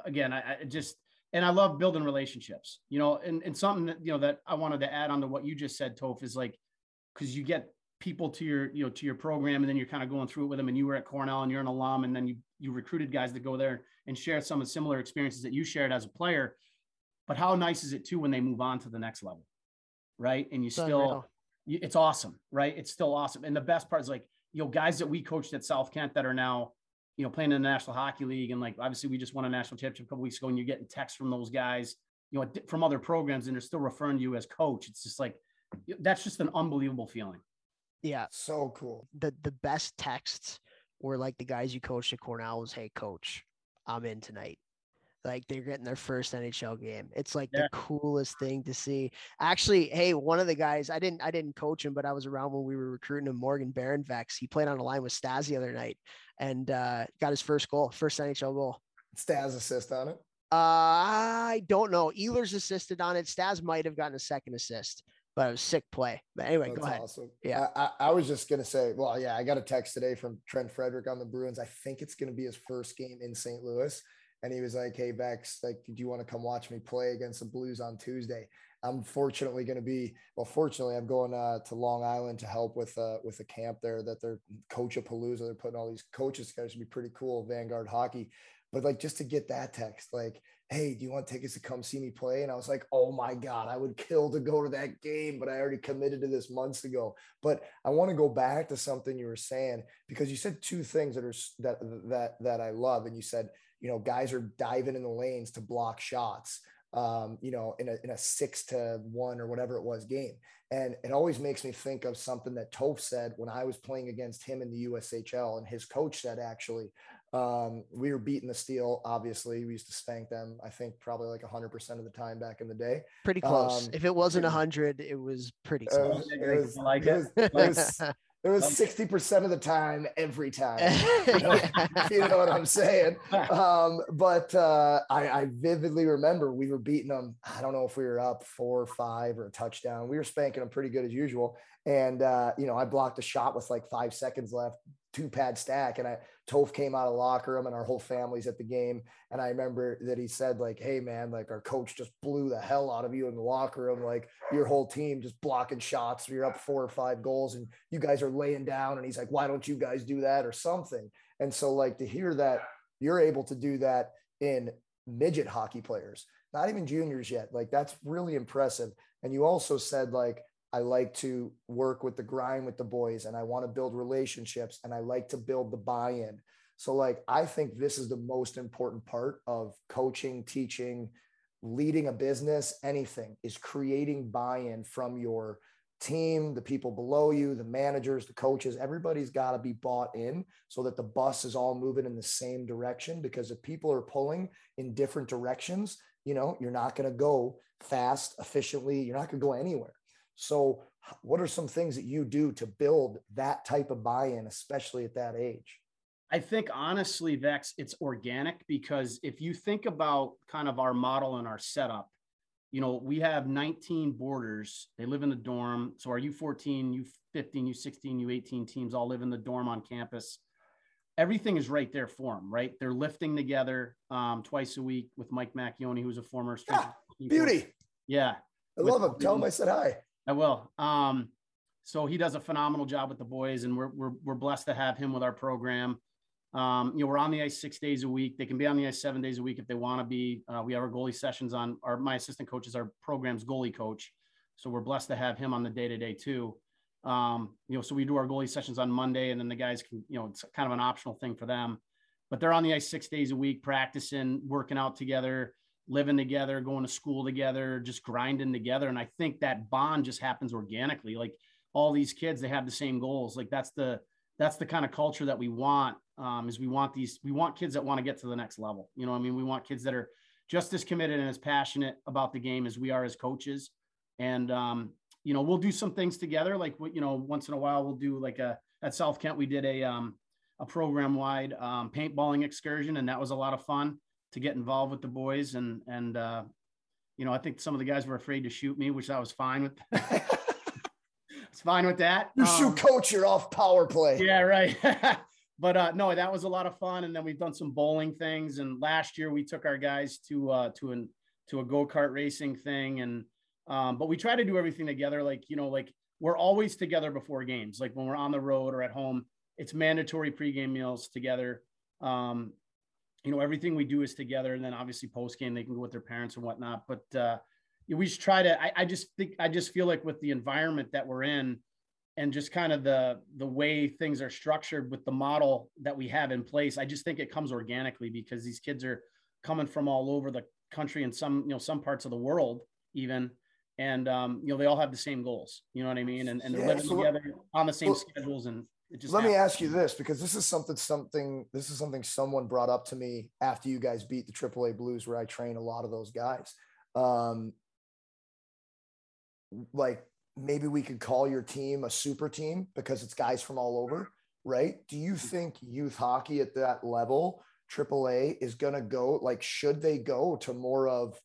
again, I, I just and I love building relationships, you know, and and something that you know that I wanted to add on to what you just said, Toph, is like because you get people to your you know to your program and then you're kind of going through it with them and you were at cornell and you're an alum and then you you recruited guys to go there and share some of the similar experiences that you shared as a player. But how nice is it too when they move on to the next level right? And you still it's awesome right? It's still awesome. And the best part is like you know guys that we coached at south kent that are now you know playing in the national hockey league and like obviously we just won a national championship a couple weeks ago and you're getting texts from those guys you know from other programs and they're still referring to you as coach it's just like that's just an unbelievable feeling yeah. So cool. The the best texts were like the guys you coached at Cornell was, "Hey, coach, I'm in tonight." Like they're getting their first NHL game. It's like yeah. the coolest thing to see. Actually, hey, one of the guys I didn't I didn't coach him, but I was around when we were recruiting him. Morgan Baronvex. He played on a line with Stas the other night and uh, got his first goal, first NHL goal. Stas assist on it. Uh, I don't know. Ehlers assisted on it. Stas might have gotten a second assist but it was sick play. But anyway, That's go ahead. Awesome. Yeah, I, I, was just gonna say, well, yeah, I got a text today from Trent Frederic on the Bruins. I think it's gonna be his first game in St. Louis, and he was like, "Hey, Bex, like, do you want to come watch me play against the Blues on Tuesday?" I'm fortunately going to be well. Fortunately, I'm going uh, to Long Island to help with uh, with a camp there that they're coach of Palooza. They're putting all these coaches together. Should be pretty cool. Vanguard hockey, but like just to get that text, like hey, do you want tickets to come see me play? And I was like, oh my God, I would kill to go to that game, but I already committed to this months ago. But I want to go back to something you were saying because you said two things that are that that that I love. And you said, you know, guys are diving in the lanes to block shots. Um, you know, in a, in a six to one or whatever it was game. And it always makes me think of something that Toph said when I was playing against him in the USHL. And his coach said, actually, um, we were beating the steel. Obviously, we used to spank them. I think probably like hundred percent of the time back in the day. Pretty close. Um, if it wasn't hundred, it was pretty close. it was like it was, <laughs> it was sixty percent of the time, every time. <laughs> you, know, you know what I'm saying? <laughs> Um, but uh, I, I vividly remember we were beating them. I don't know if we were up four or five or a touchdown. We were spanking them pretty good as usual. And uh, you know, I blocked a shot with like five seconds left, two pad stack. And I Toph came out of locker room and our whole family's at the game. And I remember that he said, like, hey man, like our coach just blew the hell out of you in the locker room. Like your whole team just blocking shots. You're up four or five goals and you guys are laying down. And he's like, why don't you guys do that or something? And so like to hear that you're able to do that in midget hockey players, not even juniors yet. Like that's really impressive. And you also said like I like to work with the grind with the boys and I want to build relationships and I like to build the buy in. So, like, I think this is the most important part of coaching, teaching, leading a business, anything is creating buy in from your team, the people below you, the managers, the coaches. Everybody's got to be bought in so that the bus is all moving in the same direction. Because if people are pulling in different directions, you know, you're not going to go fast, efficiently, you're not going to go anywhere. So, what are some things that you do to build that type of buy in, especially at that age? I think honestly, Vex, it's organic because if you think about kind of our model and our setup, you know, we have 19 boarders. They live in the dorm. So our U14, U15, U16, U18 teams all live in the dorm on campus. everything is right there for them, right? They're lifting together um, twice a week with Mike Macchione, who's a former yeah, beauty. Yeah. I love him. Tell him I said hi. I will. Um, so he does a phenomenal job with the boys, and we're, we're, we're blessed to have him with our program. Um, you know, we're on the ice six days a week. They can be on the ice seven days a week if they want to be. Uh, we have our goalie sessions on our, my assistant coach is our program's goalie coach. So we're blessed to have him on the day to day too. Um, you know, so we do our goalie sessions on Monday and then the guys can, you know, it's kind of an optional thing for them, but they're on the ice six days a week, practicing, working out together, living together, going to school together, just grinding together. And I think that bond just happens organically. Like all these kids, they have the same goals. Like that's the, that's the kind of culture that we want um, is we want these, we want kids that want to get to the next level. You know, I mean, we want kids that are just as committed and as passionate about the game as we are as coaches. And, um, you know, we'll do some things together. Like, you know, once in a while we'll do like a, at South Kent, we did a, um, a program wide um, paintballing excursion. And that was a lot of fun to get involved with the boys. And, and, uh, you know, I think some of the guys were afraid to shoot me, which I was fine with. <laughs> it's fine with that. You shoot um, coach, you're off power play. Yeah, right. <laughs> but uh, no, that was a lot of fun. And then we've done some bowling things. And last year we took our guys to uh, to an to a go kart racing thing, and um, but we try to do everything together. Like, you know, like we're always together before games. Like when we're on the road or at home, it's mandatory pregame meals together. Um, you know, everything we do is together. And then obviously post game, they can go with their parents and whatnot. But uh, we just try to, I, I just think, I just feel like with the environment that we're in and just kind of the, the way things are structured with the model that we have in place, I just think it comes organically because these kids are coming from all over the country and some, you know, some parts of the world even and um, you know they all have the same goals. You know what I mean? And, and they're yeah, living so together on the same well, schedules. And it just let happens. me ask you this because this is something something this is something someone brought up to me after you guys beat the AAA Blues, where I train a lot of those guys. Um, like maybe we could call your team a super team because it's guys from all over, right? Do you think youth hockey at that level, AAA, is going to go like should they go to more of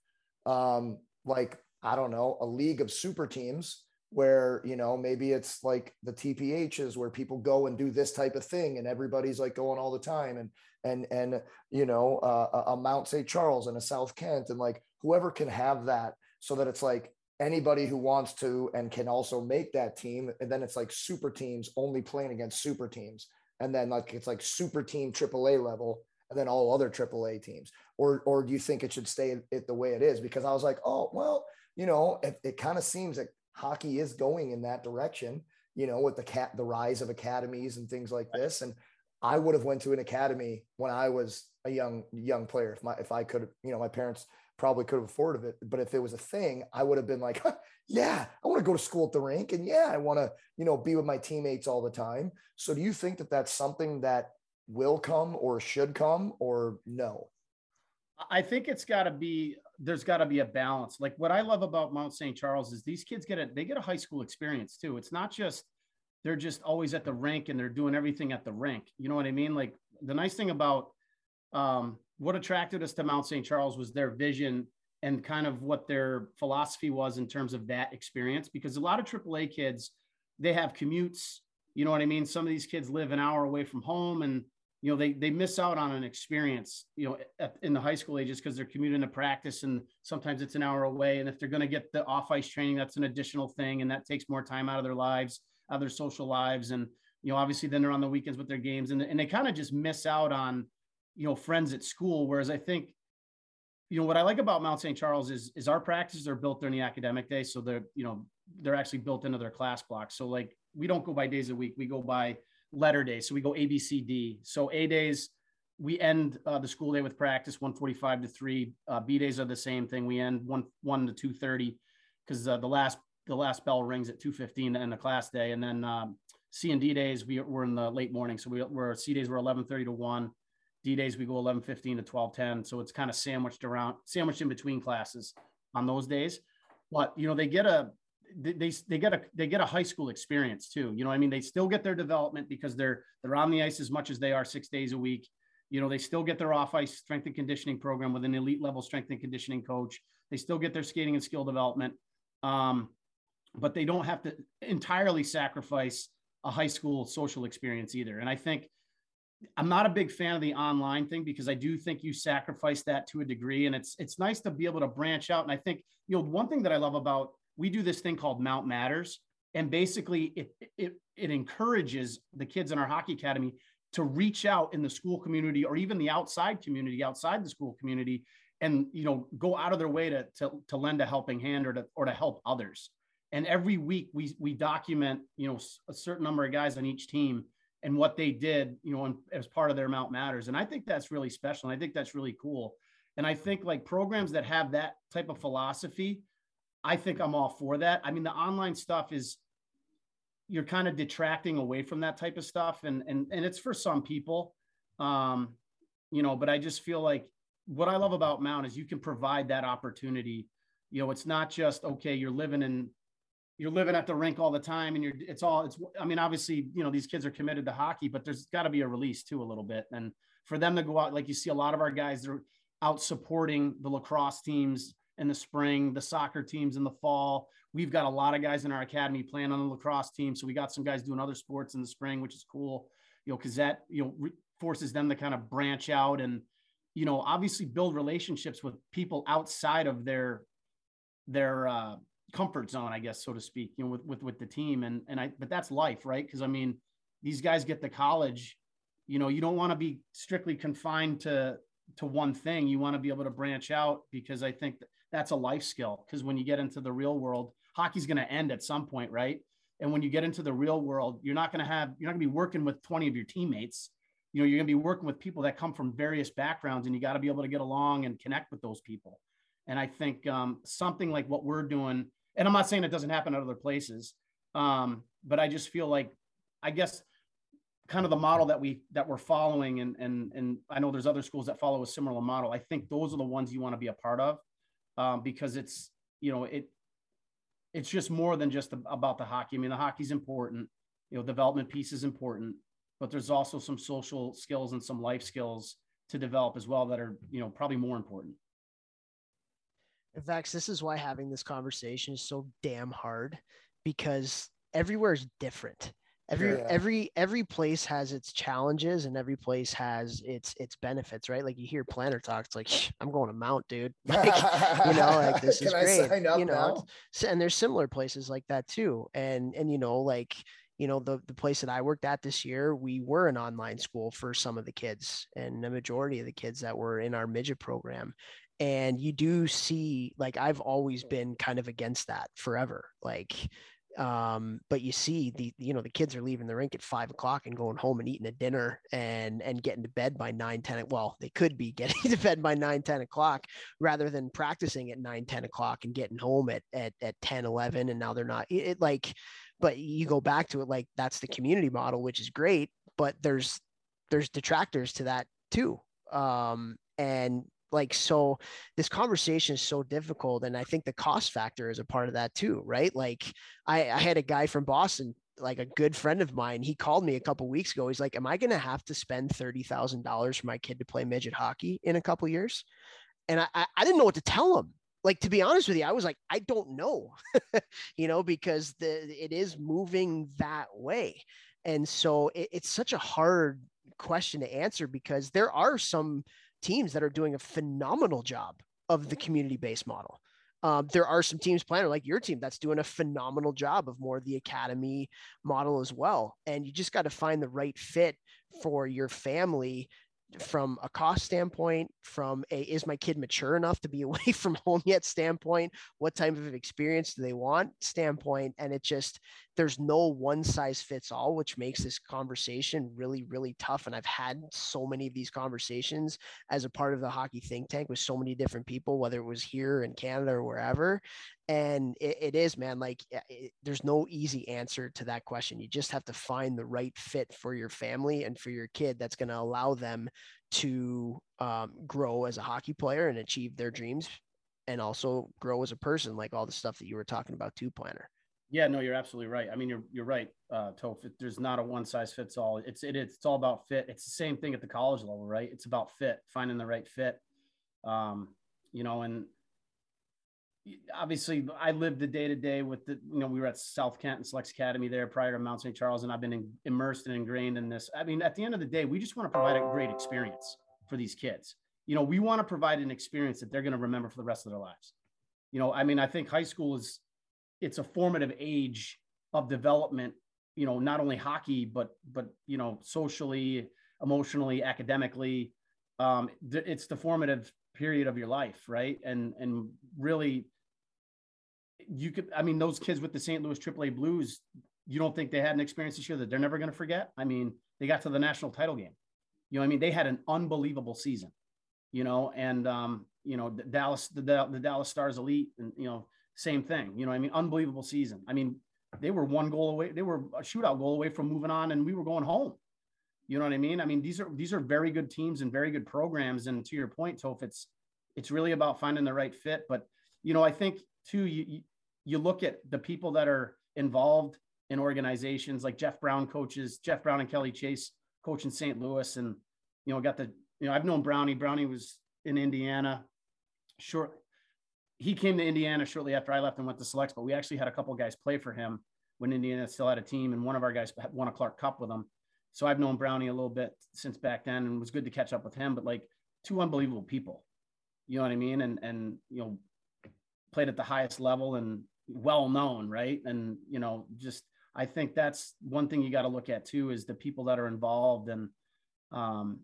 um, like I don't know, a league of super teams where, you know, maybe it's like the TPHs where people go and do this type of thing and everybody's like going all the time and, and, and, you know, uh, a Mount St. Charles and a South Kent and like whoever can have that so that it's like anybody who wants to and can also make that team. And then it's like super teams only playing against super teams. And then like, it's like super team AAA level and then all other AAA teams? Or, or do you think it should stay it the way it is? Because I was like, oh, well, you know, it, it kind of seems like hockey is going in that direction, you know, with the cat, the rise of academies and things like this. And I would have went to an academy when I was a young, young player. If my, if I could, you know, my parents probably could have afforded it, but if it was a thing, I would have been like, <laughs> yeah, I want to go to school at the rink. And yeah, I want to, you know, be with my teammates all the time. So do you think that that's something that will come or should come or no? I think it's got to be there's got to be a balance. Like what I love about Mount St. Charles is these kids get a they get a high school experience too. It's not just they're just always at the rink and they're doing everything at the rink. You know what I mean? Like the nice thing about um, what attracted us to Mount St. Charles was their vision and kind of what their philosophy was in terms of that experience. Because a lot of AAA kids, they have commutes. You know what I mean? Some of these kids live an hour away from home and you know they they miss out on an experience you know at, in the high school ages because they're commuting to practice and sometimes it's an hour away. And if they're going to get the off ice training that's an additional thing and that takes more time out of their lives out of their social lives. And you know obviously then they're on the weekends with their games and, and they kind of just miss out on you know friends at school. Whereas i think you know what i like about mount st charles is is our practices are built during the academic day. So they're you know they're actually built into their class blocks. So like we don't go by days a week. We go by letter days. So we go A, B, C, D. So A days, we end uh, the school day with practice 145 to 3. Uh, B days are the same thing. We end 1 1 to 230 because uh, the last the last bell rings at 2:15 to end the class day. And then um, C and D days we were in the late morning. So we were C days were 11:30 to 1. D days we go 11:15 to 12:10. So it's kind of sandwiched around sandwiched in between classes on those days. But you know they get a they they get a they get a high school experience too. You know, I mean, they still get their development because they're they're on the ice as much as they are six days a week. You know, they still get their off ice strength and conditioning program with an elite level strength and conditioning coach. They still get their skating and skill development, um, but they don't have to entirely sacrifice a high school social experience either. And I think I'm not a big fan of the online thing because I do think you sacrifice that to a degree, and it's it's nice to be able to branch out. And I think you know one thing that I love about we do this thing called Mount Matters, and basically it it it encourages the kids in our hockey academy to reach out in the school community or even the outside community, outside the school community, and you know go out of their way to to, to lend a helping hand or to or to help others. And every week we we document you know a certain number of guys on each team and what they did, you know, as part of their Mount Matters. And I think that's really special. And I think that's really cool. And I think like programs that have that type of philosophy, I think I'm all for that. I mean, the online stuff is you're kind of detracting away from that type of stuff, and and and it's for some people, um, you know. But I just feel like what I love about Mount is you can provide that opportunity. You know, it's not just okay. You're living in you're living at the rink all the time and you're it's all it's i mean obviously you know these kids are committed to hockey but there's got to be a release too a little bit and for them to go out like you see a lot of our guys they're out supporting the lacrosse teams in the spring the soccer teams in the fall we've got a lot of guys in our academy playing on the lacrosse team so we got some guys doing other sports in the spring which is cool you know because that you know re- forces them to kind of branch out and you know obviously build relationships with people outside of their their uh, comfort zone, I guess, so to speak, you know, with, with, with the team. And, and I, but that's life, right? Cause I mean, these guys get to college, you know, you don't want to be strictly confined to, to one thing. You want to be able to branch out because I think that's a life skill. Cause when you get into the real world, hockey's going to end at some point. Right. And when you get into the real world, you're not going to have, you're not gonna be working with 20 of your teammates. You know, you're gonna be working with people that come from various backgrounds and you got to be able to get along and connect with those people. And I think um, something like what we're doing and I'm not saying it doesn't happen at other places, um, but I just feel like, I guess, kind of the model that we that we're following, and and and I know there's other schools that follow a similar model. I think those are the ones you want to be a part of, um, because it's you know it it's just more than just about the hockey. I mean, the hockey's important, you know, development piece is important, but there's also some social skills and some life skills to develop as well that are you know probably more important. In fact, this is why having this conversation is so damn hard because everywhere is different. Every yeah. every every place has its challenges and every place has its its benefits, right? Like you hear Planter talk, it's like I'm going to Mount, dude. <laughs> Like, you know, like <laughs> this is great. you know, so, and there's similar places like that too. And and you know, like you know the the place that I worked at this year, we were an online school for some of the kids and the majority of the kids that were in our midget program and you do see like i've always been kind of against that forever like um but you see the you know the kids are leaving the rink at five o'clock and going home and eating a dinner and and getting to bed by nine ten. well they could be <laughs> getting to bed by nine ten o'clock rather than practicing at nine ten o'clock and getting home at at, at 10 11 and now they're not it, it like but you go back to it like that's the community model which is great but there's there's detractors to that too um and like so this conversation is so difficult and i think the cost factor is a part of that too right? Like i, I had a guy from boston like a good friend of mine he called me a couple weeks ago he's like am i going to have to spend $30000 for my kid to play midget hockey in a couple years? And I, I didn't know what to tell him. Like to be honest with you i was like i don't know <laughs> you know because the it is moving that way. And so it, it's such a hard question to answer because there are some teams that are doing a phenomenal job of the community based model. Um, there are some teams Planter like your team that's doing a phenomenal job of more of the academy model as well. And you just got to find the right fit for your family from a cost standpoint, from a is my kid mature enough to be away <laughs> from home yet standpoint, what type of experience do they want standpoint, and it just there's no one size fits all, which makes this conversation really really tough. And I've had so many of these conversations as a part of the hockey think tank with so many different people, whether it was here in Canada or wherever, and it, it is man like it, there's no easy answer to that question. You just have to find the right fit for your family and for your kid that's going to allow them to um, grow as a hockey player and achieve their dreams and also grow as a person like all the stuff that you were talking about too Planter. Yeah no you're absolutely right. I mean you're, you're right uh Toph. there's not a one size fits all. It's it, it's all about fit. It's the same thing at the college level right? It's about fit finding the right fit um you know and obviously I lived the day to day with the, you know, we were at South Kent and Selects Academy there prior to Mount St. Charles, and I've been in, immersed and ingrained in this. I mean, at the end of the day, we just want to provide a great experience for these kids. You know, we want to provide an experience that they're going to remember for the rest of their lives. You know, I mean, I think high school is, it's a formative age of development, you know, not only hockey, but, but, you know, socially, emotionally, academically. Um, it's the formative period of your life, right? And, and really, you could, I mean, those kids with the St. Louis AAA Blues, you don't think they had an experience this year that they're never going to forget? I mean, they got to the national title game. You know, I mean, they had an unbelievable season. You know, and um, you know, the Dallas, the, the Dallas Stars Elite, and you know, same thing. You know, I mean, unbelievable season. I mean, they were one goal away. They were a shootout goal away from moving on, and we were going home. You know what I mean? I mean, these are these are very good teams and very good programs. And to your point, Toph, it's it's really about finding the right fit. But you know, I think too, you you look at the people that are involved in organizations like Jeff Brown coaches, Jeff Brown and Kelly Chase coach in St. Louis. And, you know, got the, you know, I've known Brownie. Brownie was in Indiana short. He came to Indiana shortly after I left and went to selects, but we actually had a couple guys play for him when Indiana still had a team. And one of our guys won a Clark Cup with him. So I've known Brownie a little bit since back then and was good to catch up with him, but like two unbelievable people, you know what I mean? And, and, you know, played at the highest level and well known, right? And you know, just I think that's one thing you got to look at too is the people that are involved and um,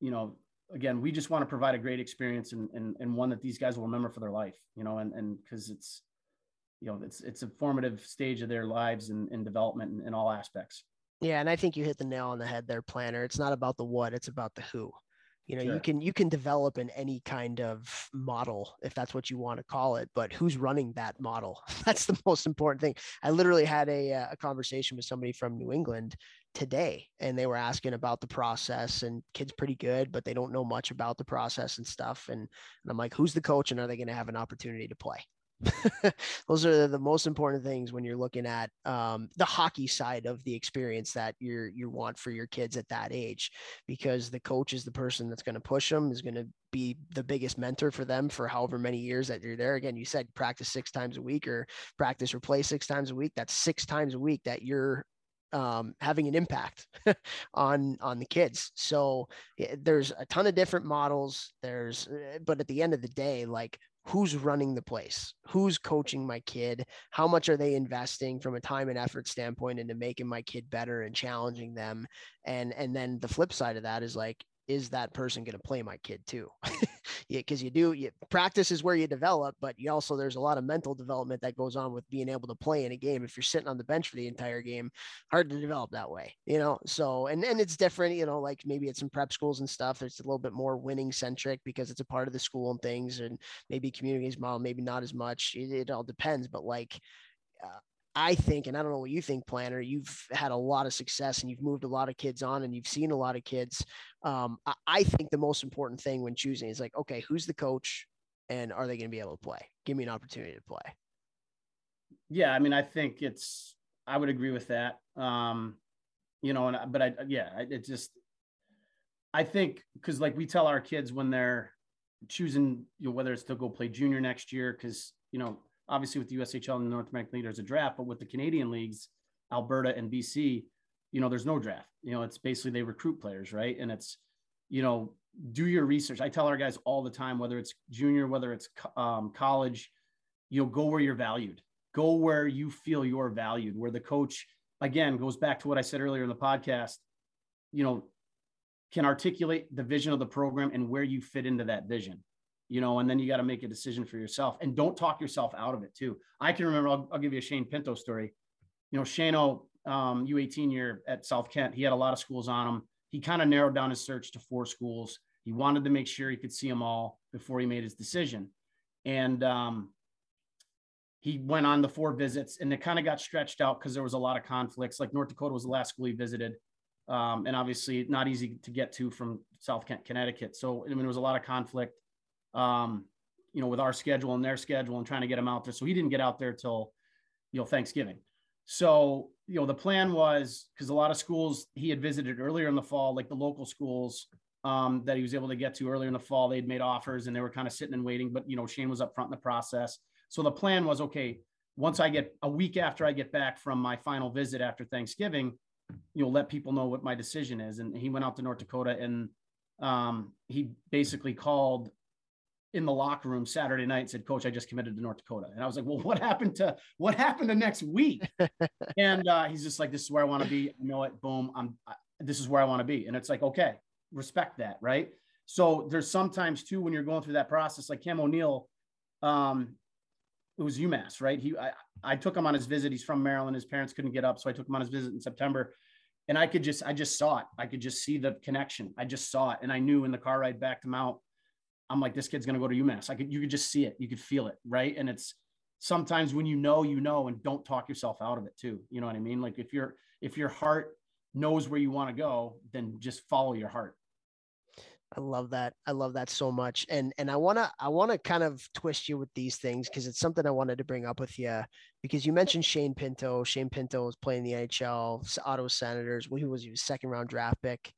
you know, again, we just want to provide a great experience and, and, and one that these guys will remember for their life, you know, and, and cause it's, you know, it's, it's a formative stage of their lives and, and development in, in all aspects. Yeah. And I think you hit the nail on the head there, Planter. It's not about the what, it's about the who you know Sure. you can you can develop in any kind of model if that's what you want to call it but who's running that model? <laughs> That's the most important thing. I literally had a, uh, a conversation with somebody from new england today and they were asking about the process and kids pretty good but they don't know much about the process and stuff and, and i'm like who's the coach and are they going to have an opportunity to play <laughs> those are the most important things when you're looking at um, the hockey side of the experience that you're you want for your kids at that age because the coach is the person that's going to push them is going to be the biggest mentor for them for however many years that you're there again you said practice six times a week or practice or play six times a week that's six times a week that you're um, having an impact <laughs> on on the kids. So yeah, there's a ton of different models. There's, uh, but at the end of the day, like who's running the place, who's coaching my kid, how much are they investing from a time and effort standpoint into making my kid better and challenging them, and and then the flip side of that is like is that person going to play my kid too? <laughs> yeah, because you do you, practice is where you develop, but you also there's a lot of mental development that goes on with being able to play in a game. If you're sitting on the bench for the entire game, hard to develop that way, you know. So and and it's different, you know, like maybe it's in prep schools and stuff. It's a little bit more winning centric because it's a part of the school and things, and maybe communities model, maybe not as much. It, it all depends, but like. Uh, I think, and I don't know what you think, Planter, you've had a lot of success and you've moved a lot of kids on and you've seen a lot of kids. Um, I, I think the most important thing when choosing is like, okay, who's the coach and are they going to be able to play? Give me an opportunity to play. Yeah. I mean, I think it's, I would agree with that. Um, you know, and, but I, yeah, it just, I think, cause like we tell our kids when they're choosing, you know, whether it's to go play junior next year, cause, you know, obviously with the USHL and the North American League, there's a draft, but with the Canadian leagues, Alberta and BC, you know, there's no draft. You know, it's basically they recruit players, right? And it's, you know, do your research. I tell our guys all the time, whether it's junior, whether it's um, college, you know, go where you're valued. Go where you feel you're valued. Where the coach, again, goes back to what I said earlier in the podcast. You know, can articulate the vision of the program and where you fit into that vision you know, and then you got to make a decision for yourself and don't talk yourself out of it too. I can remember, I'll, I'll give you a Shane Pinto story. You know, Shano, um, U18 year at South Kent, he had a lot of schools on him. He kind of narrowed down his search to four schools. He wanted to make sure he could see them all before he made his decision. And um, he went on the four visits and it kind of got stretched out because there was a lot of conflicts. Like North Dakota was the last school he visited. Um, and obviously not easy to get to from South Kent, Connecticut. So, I mean, there was a lot of conflict um, you know, with our schedule and their schedule and trying to get him out there. So he didn't get out there till, you know, Thanksgiving. So, you know, the plan was because a lot of schools he had visited earlier in the fall, like the local schools um, that he was able to get to earlier in the fall, they'd made offers and they were kind of sitting and waiting. But, you know, Shane was up front in the process. So the plan was okay, once I get a week after I get back from my final visit after Thanksgiving, you'll let people know what my decision is. And he went out to North Dakota and um, he basically called in the locker room Saturday night and said, Coach, I just committed to North Dakota. And I was like, Well, what happened to what happened to next week? <laughs> and uh, he's just like, This is where I want to be. I know it. Boom. I'm I, this is where I want to be. And it's like, okay, respect that, right? So there's sometimes too when you're going through that process, like Cam O'Neill, um, it was UMass, right? He I, I took him on his visit. He's from Maryland. His parents couldn't get up, so I took him on his visit in September. And I could just I just saw it. I could just see the connection. I just saw it. And I knew in the car ride back to Mount, I'm like, this kid's gonna go to UMass. I could you could just see it, you could feel it, right? And it's sometimes when you know, you know, and don't talk yourself out of it too. You know what I mean? Like if your if your heart knows where you want to go, then just follow your heart. I love that. I love that so much. And and I want to I want to kind of twist you with these things because it's something I wanted to bring up with you because you mentioned Shane Pinto. Shane Pinto was playing the NHL, Ottawa Senators. Well, he was a second round draft pick.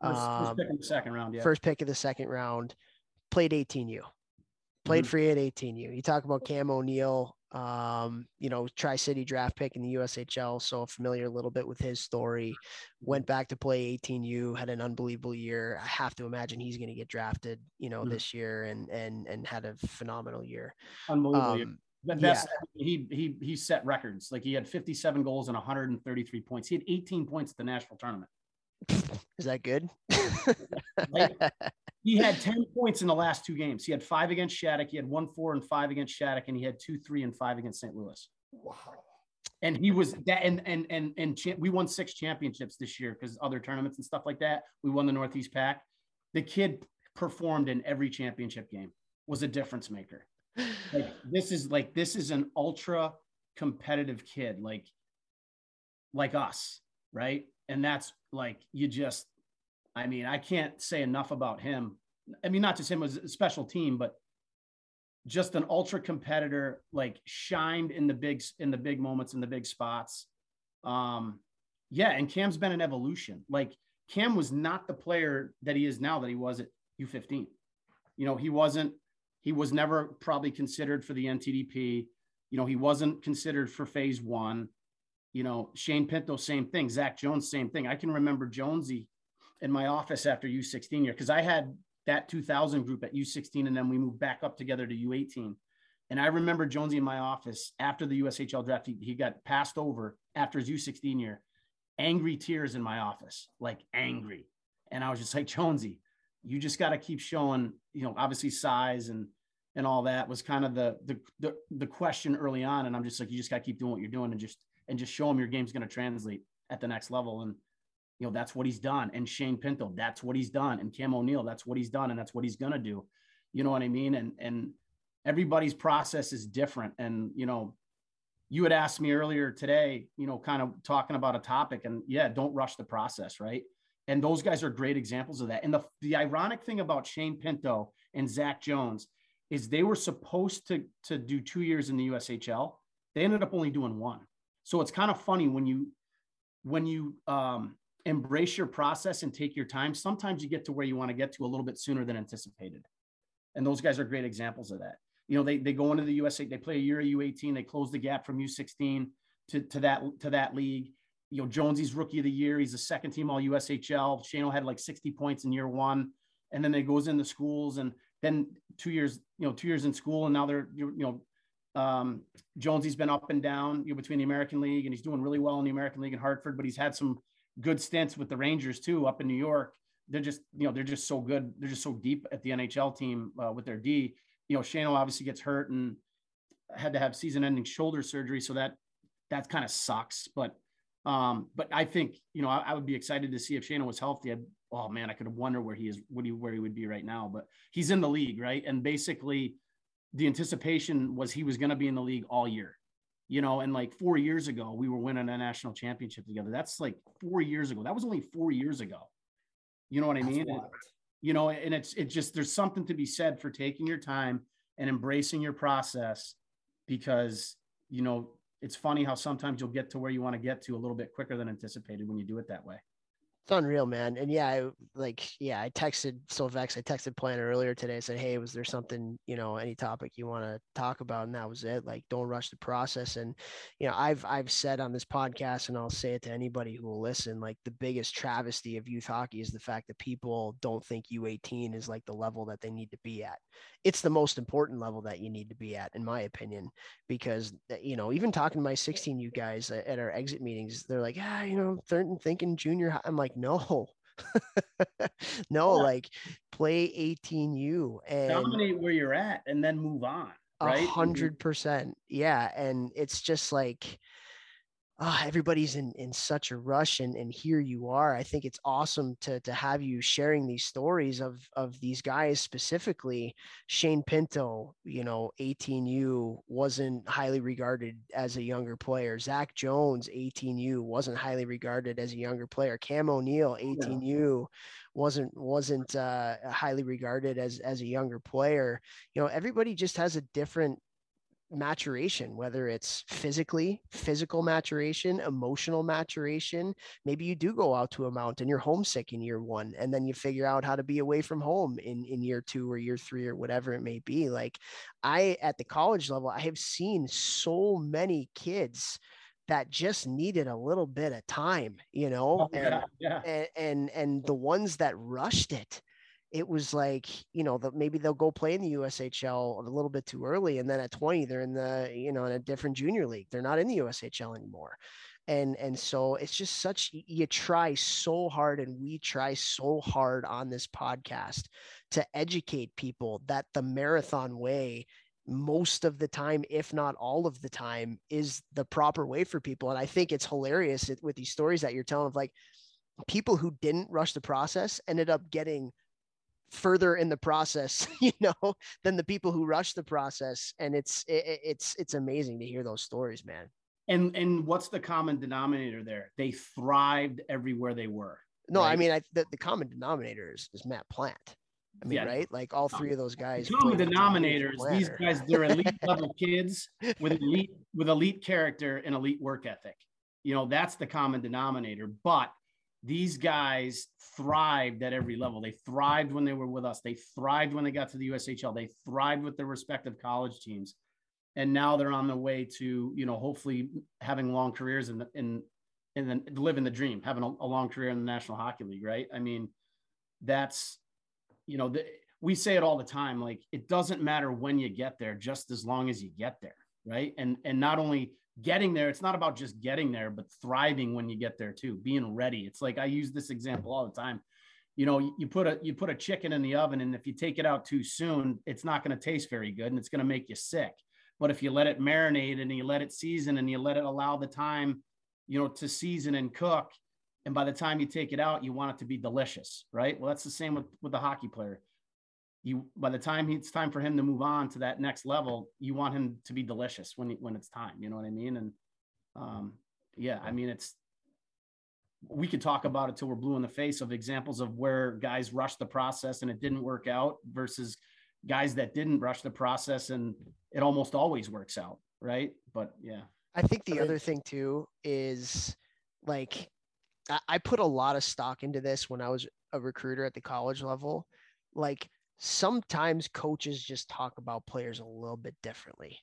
First, um, first pick in the second round, yeah. First pick of the second round. Played 18U. Played mm-hmm. free at 18U. You talk about Cam O'Neill, um, you know, Tri City draft pick in the USHL. So familiar a little bit with his story. Went back to play 18U, had an unbelievable year. I have to imagine he's going to get drafted, you know, mm-hmm. this year and and and had a phenomenal year. Unbelievable. Um, yeah. he he he set records. Like he had 57 goals and 133 points. He had 18 points at the national tournament. <laughs> Is that good? <laughs> he had 10 points in the last two games. He had five against Shattuck. He had one, four, and five against Shattuck, and he had two, three, and five against St. Louis. Wow. And he was that, and and and and cha- we won six championships this year because other tournaments and stuff like that. We won the Northeast Pack. The kid performed in every championship game. Was a difference maker. Like this is like this is an ultra competitive kid, like like us, right? And that's like you just I mean, I can't say enough about him. I mean, not just him as a special team, but just an ultra competitor, like shined in the big in the big moments in the big spots. Um, yeah, and Cam's been an evolution. Like Cam was not the player that he is now that he was at U15. You know, he wasn't, he was never probably considered for the NTDP. You know, he wasn't considered for phase one. You know, Shane Pinto, same thing. Zach Jones, same thing. I can remember Jonesy in my office after U16 year because I had that 2000 group at U16 and then we moved back up together to U18. And I remember Jonesy in my office after the USHL draft, he, he got passed over after his U16 year, angry tears in my office, like angry. And I was just like, Jonesy, you just got to keep showing, you know, obviously size and and all that was kind of the, the the the question early on. And I'm just like, you just got to keep doing what you're doing and just and just show them your game's going to translate at the next level. And you know, that's what he's done. And Shane Pinto, that's what he's done. And Cam O'Neill, that's what he's done. And that's what he's going to do. You know what I mean? And, and everybody's process is different. And, you know, you had asked me earlier today, you know, kind of talking about a topic and yeah, don't rush the process. Right. And those guys are great examples of that. And the, the ironic thing about Shane Pinto and Zach Jones is they were supposed to, to do two years in the USHL. They ended up only doing one. So it's kind of funny when you, when you, um, embrace your process and take your time, sometimes you get to where you want to get to a little bit sooner than anticipated. And those guys are great examples of that. You know, they, they go into the USA, they play a year of U18, they close the gap from U16 to, to that to that league. You know, Jonesy's rookie of the year, he's a second team all USHL. Shano had like 60 points in year one. And then they goes into schools and then two years, you know, two years in school, and now they're you know, um, Jonesy's been up and down you know, between the American League, and he's doing really well in the American League in Hartford, but he's had some good stints with the Rangers too up in New York. They're just, you know, they're just so good. They're just so deep at the NHL team uh, with their D. You know, Shano obviously gets hurt and had to have season-ending shoulder surgery, so that that kind of sucks. But um, but I think you know I, I, would be excited to see if Shano was healthy. I'd, oh man, I could wonder where he is, what he where he would be right now. But he's in the league, right? And basically, the anticipation was he was going to be in the league all year you know, and like four years ago, we were winning a national championship together. That's like four years ago. That was only four years ago. You know what I mean? you know, and it's it's just there's something to be said for taking your time and embracing your process because you know it's funny how sometimes you'll get to where you want to get to a little bit quicker than anticipated when you do it that way. It's unreal, man. And yeah, I, like, yeah, I texted Sylvex, I texted Planter earlier today. I said, Hey, was there something, you know, any topic you want to talk about? And that was it. Like, don't rush the process. And, you know, I've, I've said on this podcast, and I'll say it to anybody who will listen, like the biggest travesty of youth hockey is the fact that people don't think U18 is like the level that they need to be at. It's the most important level that you need to be at, in my opinion, because, uh, you know, even talking to my 16 you guys at our exit meetings, they're like, ah, you know, they're thinking junior. I'm like, no, <laughs> no, yeah. like play 18U and dominate where you're at and then move on. A hundred percent. Yeah. And it's just like, oh, everybody's in, in such a rush and, and here you are. I think it's awesome to, to have you sharing these stories of, of these guys specifically. Shane Pinto, you know, 18U wasn't highly regarded as a younger player. Zach Jones, 18U wasn't highly regarded as a younger player. Cam O'Neill, 18U wasn't, wasn't uh, highly regarded as, as a younger player. You know, everybody just has a different maturation, whether it's physically, physical maturation, emotional maturation. Maybe you do go out to a mountain, you're homesick in year one, and then you figure out how to be away from home in, in year two or year three or whatever it may be. Like I, at the college level, I have seen so many kids that just needed a little bit of time, you know, oh, yeah, and, yeah. and, and, and the ones that rushed it, it was like you know that maybe they'll go play in the USHL a little bit too early, and then at 20 they're in the you know in a different junior league. They're not in the USHL anymore, and and so it's just such you try so hard, and we try so hard on this podcast to educate people that the marathon way most of the time, if not all of the time, is the proper way for people. And I think it's hilarious with these stories that you're telling of like people who didn't rush the process ended up getting further in the process, <laughs> you know, than the people who rush the process. And it's it, it's it's amazing to hear those stories, man. And and what's the common denominator there? They thrived everywhere they were. No, right? I mean, I, the, the common denominator is, is Matt Plante. I mean, yeah. right? Like all three of those guys. Common denominators, these guys, they're elite <laughs> level kids with elite with elite character and elite work ethic. You know, that's the common denominator. But these guys thrived at every level. They thrived when they were with us. They thrived when they got to the USHL. They thrived with their respective college teams. And now they're on the way to, you know, hopefully having long careers in the, in, in the, living the dream, having a, a long career in the National Hockey League, right? I mean, that's, you know, the, we say it all the time. Like it doesn't matter when you get there, just as long as you get there, right? And and not only getting there it's not about just getting there but thriving when you get there too being ready. It's like i use this example all the time. You know you put a you put a chicken in the oven and if you take it out too soon it's not going to taste very good and it's going to make you sick. But if you let it marinate and you let it season and you let it allow the time you know to season and cook and by the time you take it out you want it to be delicious right? Well that's the same with with the hockey player you by the time it's time for him to move on to that next level, you want him to be delicious when when it's time. You know what I mean? And um, yeah, I mean it's we could talk about it till we're blue in the face of examples of where guys rushed the process and it didn't work out versus guys that didn't rush the process and it almost always works out, right? But yeah. I think the other thing too is like I put a lot of stock into this when I was a recruiter at the college level. Like sometimes coaches just talk about players a little bit differently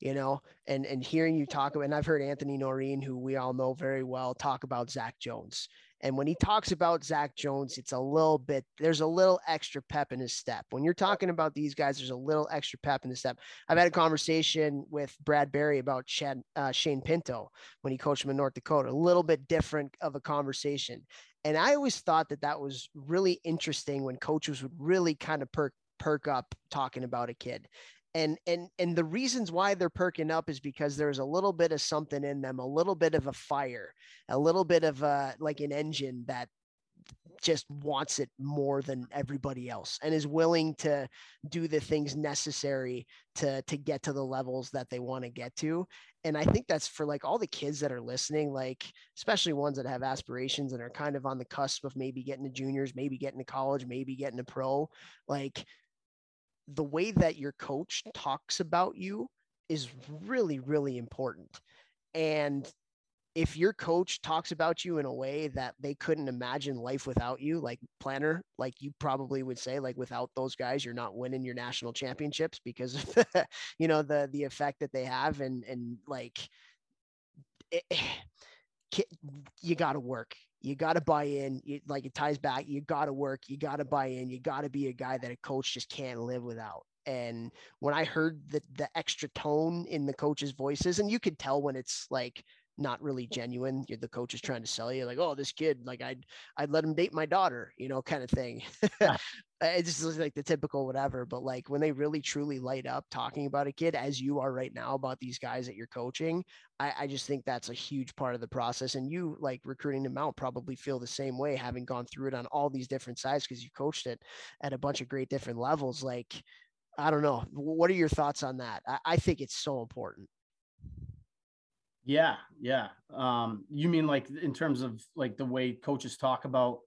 you know and and hearing you talk about and i've heard anthony noreen who we all know very well talk about zach jones and when he talks about zach jones it's a little bit there's a little extra pep in his step. When you're talking about these guys there's a little extra pep in the step. I've had a conversation with brad berry about Chad, uh, shane pinto when he coached him in north dakota a little bit different of a conversation. And I always thought that that was really interesting when coaches would really kind of perk perk up talking about a kid. And and and the reasons why they're perking up is because there's a little bit of something in them, a little bit of a fire, a little bit of a like an engine that just wants it more than everybody else and is willing to do the things necessary to to get to the levels that they want to get to. And i think that's for like all the kids that are listening like especially ones that have aspirations and are kind of on the cusp of maybe getting to juniors maybe getting to college maybe getting to pro like the way that your coach talks about you is really really important. And if your coach talks about you in a way that they couldn't imagine life without you, like Planter, like you probably would say, like without those guys, you're not winning your national championships because of <laughs> the, you know, the the effect that they have. And and like it, <sighs> you got to work. You got to buy in. You, like it ties back. You got to work. You got to buy in. You got to be a guy that a coach just can't live without. And when I heard the the extra tone in the coaches' voices, and you could tell when it's like not really genuine. You're, the coach is trying to sell you, like, oh, this kid, like I'd I'd let him date my daughter, you know, kind of thing. <laughs> it's just like the typical whatever. But like when they really truly light up talking about a kid, as you are right now about these guys that you're coaching, I, I just think that's a huge part of the process. And you like recruiting them out probably feel the same way, having gone through it on all these different sides because you coached it at a bunch of great different levels. Like, I don't know. What are your thoughts on that? I, I think it's so important. Yeah, yeah. Um, you mean like in terms of like the way coaches talk about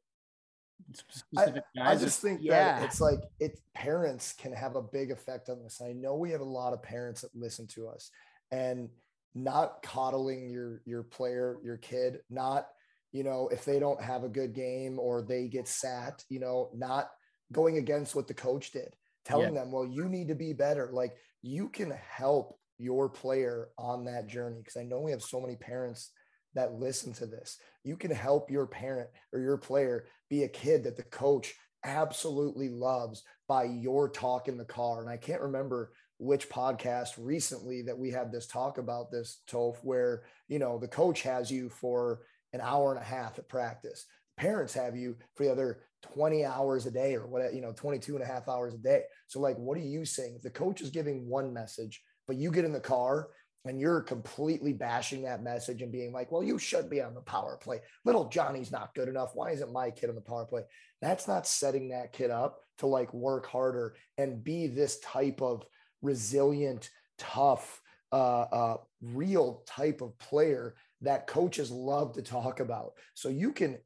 specific I, guys? I just think yeah. that it's like it parents can have a big effect on this. I know we have a lot of parents that listen to us and not coddling your your player, your kid, not you know if they don't have a good game or they get sat, you know, not going against what the coach did, telling yeah. them, well, you need to be better. Like you can help your player on that journey because I know we have so many parents that listen to this. You can help your parent or your player be a kid that the coach absolutely loves by your talk in the car. And I can't remember which podcast recently that we had this talk about this, Toph, where, you know, the coach has you for an hour and a half at practice. Parents have you for the other 20 hours a day or what, you know, 22 and a half hours a day. So like, what are you saying? If the coach is giving one message, but you get in the car and you're completely bashing that message and being like, well, you should be on the power play. Little Johnny's not good enough. Why isn't my kid on the power play? That's not setting that kid up to like work harder and be this type of resilient, tough, uh, uh, real type of player that coaches love to talk about. So you can,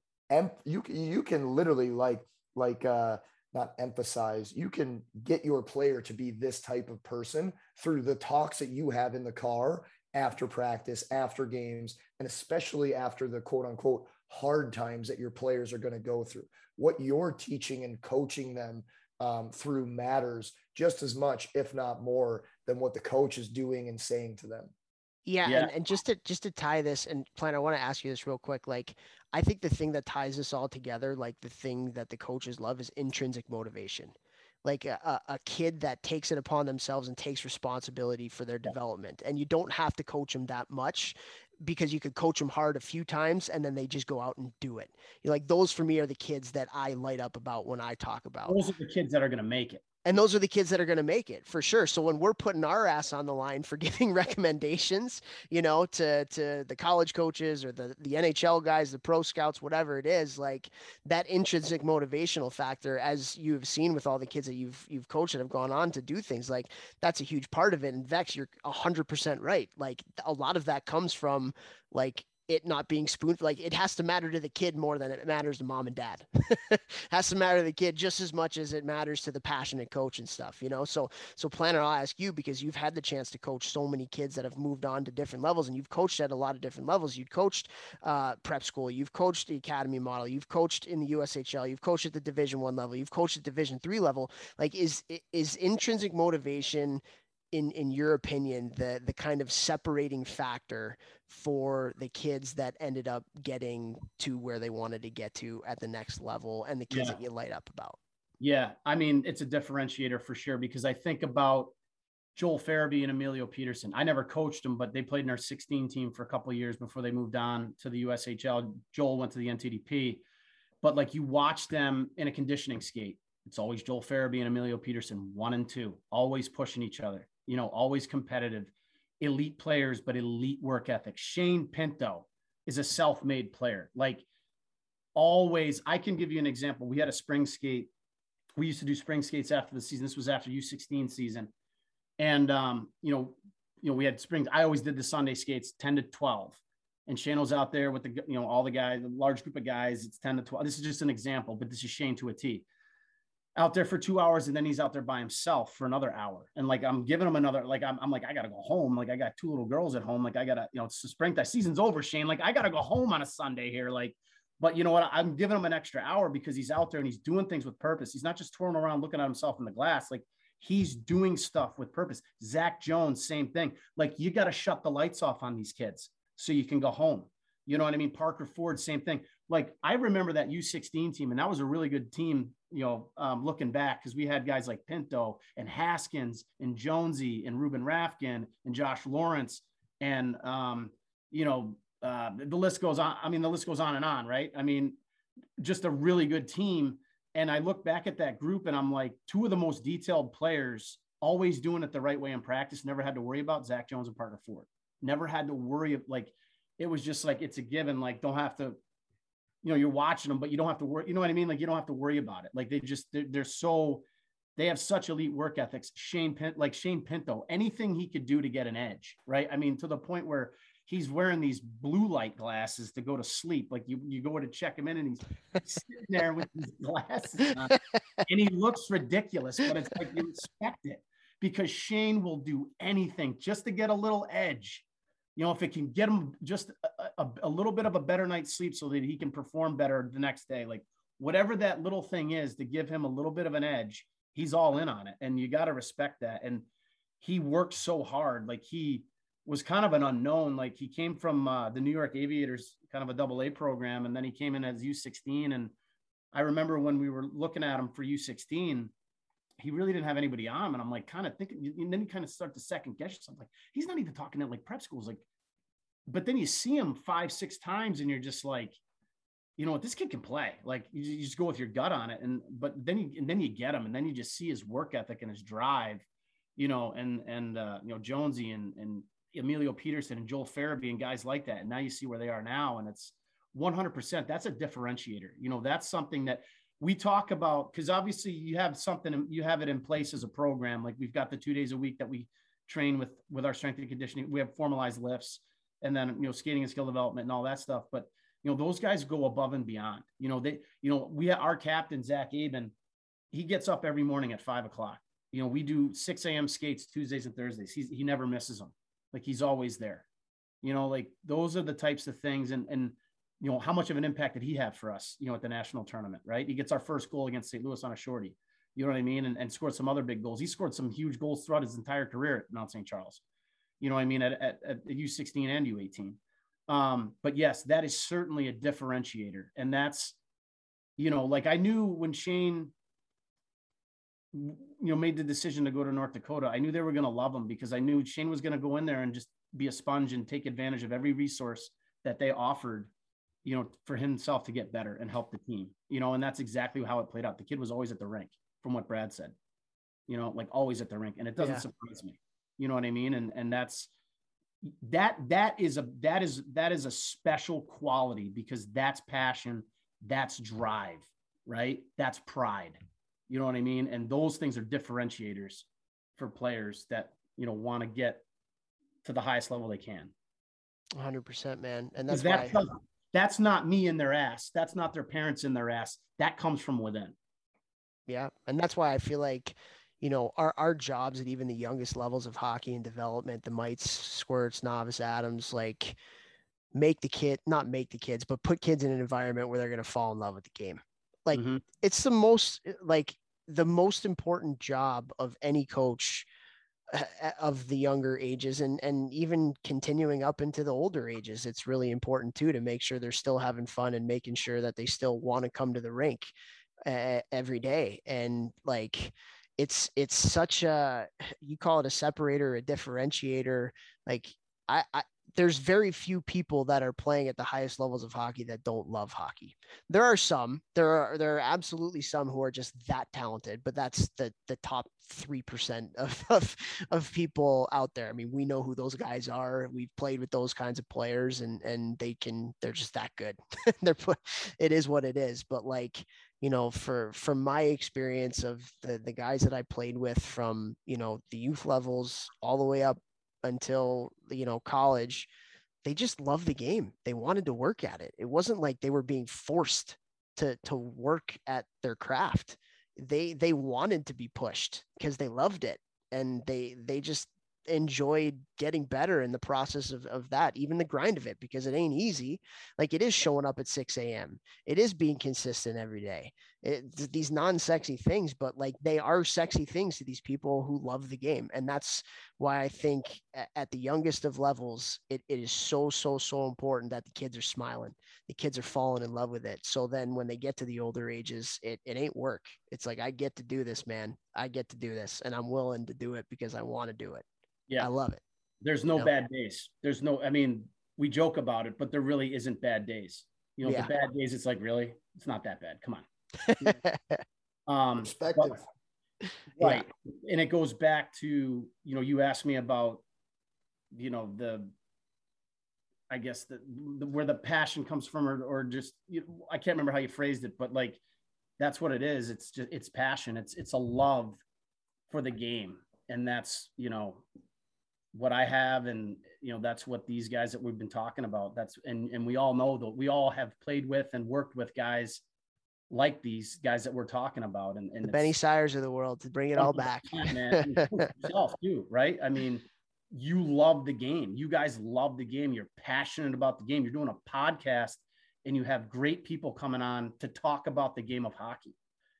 you can you can literally like like uh, not emphasize you can get your player to be this type of person through the talks that you have in the car after practice after games and especially after the quote unquote hard times that your players are going to go through. What you're teaching and coaching them um, through matters just as much if not more than what the coach is doing and saying to them yeah, yeah. And, and just to just to tie this and plan, I want to ask you this real quick. Like, I think the thing that ties this all together, like the thing that the coaches love, is intrinsic motivation. Like a, a kid that takes it upon themselves and takes responsibility for their development. And you don't have to coach them that much because you could coach them hard a few times and then they just go out and do it. You're like those for me are the kids that I light up about when I talk about. Those are the kids that are going to make it and those are the kids that are going to make it for sure. So when we're putting our ass on the line for <laughs> giving recommendations you know to to the college coaches or the the nhl guys the pro scouts whatever it is like that intrinsic motivational factor as you've seen with all the kids that you've you've coached that have gone on to do things like that's a huge part of it and vex you're 100% right. Like a lot of that comes from like it not being spoon like it has to matter to the kid more than it matters to mom and dad. <laughs> Has to matter to the kid just as much as it matters to the passionate coach and stuff you know? So so Planter i'll ask you because you've had the chance to coach so many kids that have moved on to different levels and you've coached at a lot of different levels. You've coached uh, prep school you've coached the academy model you've coached in the ushl you've coached at the division one level you've coached at division three level. Like is is intrinsic motivation in in your opinion the the kind of separating factor for the kids that ended up getting to where they wanted to get to at the next level and the kids yeah. that you light up about? Yeah i mean it's a differentiator for sure because i think about joel farabee and emilio pettersen. I never coached them but they played in our 16 team for a couple of years before they moved on to the ushl joel went to the ntdp but like you watch them in a conditioning skate. It's always joel farabee and emilio pettersen one and two always pushing each other you know, always competitive, elite players, but elite work ethic. Shane Pinto is a self made player. Like, always, I can give you an example. We had a spring skate. We used to do spring skates after the season. This was after U16 season. And, um, you know, you know, we had springs. I always did the Sunday skates 10 to 12 and Shane was out there with the, you know, all the guys, the large group of guys. It's 10 to 12. This is just an example, but this is Shane to a T. out there for two hours and then he's out there by himself for another hour. And like I'm giving him another, like I'm, I'm like, I gotta go home. Like I got two little girls at home. Like I gotta, you know, it's the spring that season's over, Shane. Like I gotta go home on a Sunday here. Like, but you know what? I'm giving him an extra hour because he's out there and he's doing things with purpose. He's not just twirling around looking at himself in the glass. Like he's doing stuff with purpose. Zach Jones, same thing. Like you got to shut the lights off on these kids so you can go home. You know what I mean? Parker Ford, same thing. Like I remember that U16 team, and that was a really good team, you know, um, looking back, because we had guys like Pinto and Haskins and Jonesy and Ruben Rafkin and Josh Lawrence. And, um, you know, uh, the list goes on. I mean, the list goes on and on, right? I mean, just a really good team. And I look back at that group and I'm like, two of the most detailed players, always doing it the right way in practice, never had to worry about Zach Jones and Parker Ford. Never had to worry. of Like, it was just like, it's a given. Like, don't have to you know, you're watching them, but you don't have to worry. You know what I mean? Like you don't have to worry about it. Like they just they're, they're so they have such elite work ethics. Shane Pin, like Shane Pinto, anything he could do to get an edge, right? I mean, to the point where he's wearing these blue light glasses to go to sleep. Like you, you go to check him in and he's sitting there with these <laughs> glasses on, and he looks ridiculous, but it's like you expect it because Shane will do anything just to get a little edge you know, if it can get him just a, a, a, little bit of a better night's sleep so that he can perform better the next day, like whatever that little thing is to give him a little bit of an edge, he's all in on it. And you got to respect that. And he worked so hard. Like he was kind of an unknown. Like he came from uh, the New York Aviators, kind of a double A program. And then he came in as U16. And I remember when we were looking at him for U16, he really didn't have anybody on him. And I'm like, kind of thinking, and then you kind of start to second guess yourself. Like, he's not even talking at like prep schools. Like, but then you see him five, six times and you're just like, you know what, this kid can play. Like you, you just go with your gut on it. And, but then you, and then you get him and then you just see his work ethic and his drive, you know, and, and, uh, you know, Jonesy and, and Emilio Pettersen and Joel Farabee and guys like that. And now you see where they are now. And it's 100%. That's a differentiator. You know, that's something that we talk about because obviously you have something you have it in place as a program. Like we've got the two days a week that we train with with our strength and conditioning. We have formalized lifts and then you know skating and skill development and all that stuff. But you know those guys go above and beyond. You know they you know we have our captain zach aben he gets up every morning at five o'clock. You know we do 6 a.m skates tuesdays and thursdays. He's, he never misses them like he's always there. You know like those are the types of things. And and you know, how much of an impact did he have for us, you know, at the national tournament, right? He gets our first goal against St. Louis on a shorty, you know what I mean? And, and scored some other big goals. He scored some huge goals throughout his entire career at Mount St. Charles, you know what I mean? At, at, at U16 and U18. Um, but yes, that is certainly a differentiator. And that's, you know, like I knew when Shane, you know, made the decision to go to North Dakota, I knew they were going to love him because I knew Shane was going to go in there and just be a sponge and take advantage of every resource that they offered you know, for himself to get better and help the team, you know, and that's exactly how it played out. The kid was always at the rink, from what Brad said, you know, like always at the rink, and it doesn't yeah. surprise me. You know what I mean? And and that's that that is a that is that is a special quality because that's passion, that's drive, right? That's pride. You know what I mean? And those things are differentiators for players that you know want to get to the highest level they can. 100% man and that's that why that's not me in their ass. That's not their parents in their ass. That comes from within. Yeah. And that's why I feel like, you know, our, our jobs at even the youngest levels of hockey and development, the mites, squirts, novice Adams, like make the kid, not make the kids, but put kids in an environment where they're going to fall in love with the game. Like mm-hmm. it's the most, like the most important job of any coach of the younger ages and and even continuing up into the older ages it's really important too to make sure they're still having fun and making sure that they still want to come to the rink uh, every day. And like it's it's such a you call it a separator a differentiator. Like I, I there's very few people that are playing at the highest levels of hockey that don't love hockey. There are some. There are there are absolutely some who are just that talented, but that's the the top three percent of, <laughs> of of people out there. I mean, we know who those guys are. We've played with those kinds of players, and and they can they're just that good. <laughs> they're put, it is what it is. But like you know, for from my experience of the the guys that I played with from you know the youth levels all the way up until you know college they just loved the game. They wanted to work at it. It wasn't like they were being forced to to work at their craft. They they wanted to be pushed because they loved it. And they they just enjoyed getting better in the process of, of that, even the grind of it, because it ain't easy. Like it is showing up at 6 a.m. It is being consistent every day. It, these non-sexy things, but like they are sexy things to these people who love the game. And that's why I think at the youngest of levels, it, it is so, so, so important that the kids are smiling. The kids are falling in love with it. So then when they get to the older ages, it, it ain't work. It's like, I get to do this, man. I get to do this and I'm willing to do it because I want to do it. Yeah. I love it. There's no bad days. There's no, I mean, we joke about it, but there really isn't bad days. You know, yeah. the bad days, it's like, really? It's not that bad. Come on. <laughs> um, Perspective. But, right. Yeah. And it goes back to, you know, you asked me about, you know, the, I guess the, the where the passion comes from, or, or just, you know, I can't remember how you phrased it, but like, that's what it is. It's just, it's passion. It's, it's a love for the game. And that's, you know, what I have, and you know that's what these guys that we've been talking about. That's and and we all know that we all have played with and worked with guys like these guys that we're talking about, and, and the Benny Syers of the world to bring it all back, <laughs> man. yourself too, right? I mean, you love the game. You guys love the game. You're passionate about the game. You're doing a podcast, and you have great people coming on to talk about the game of hockey.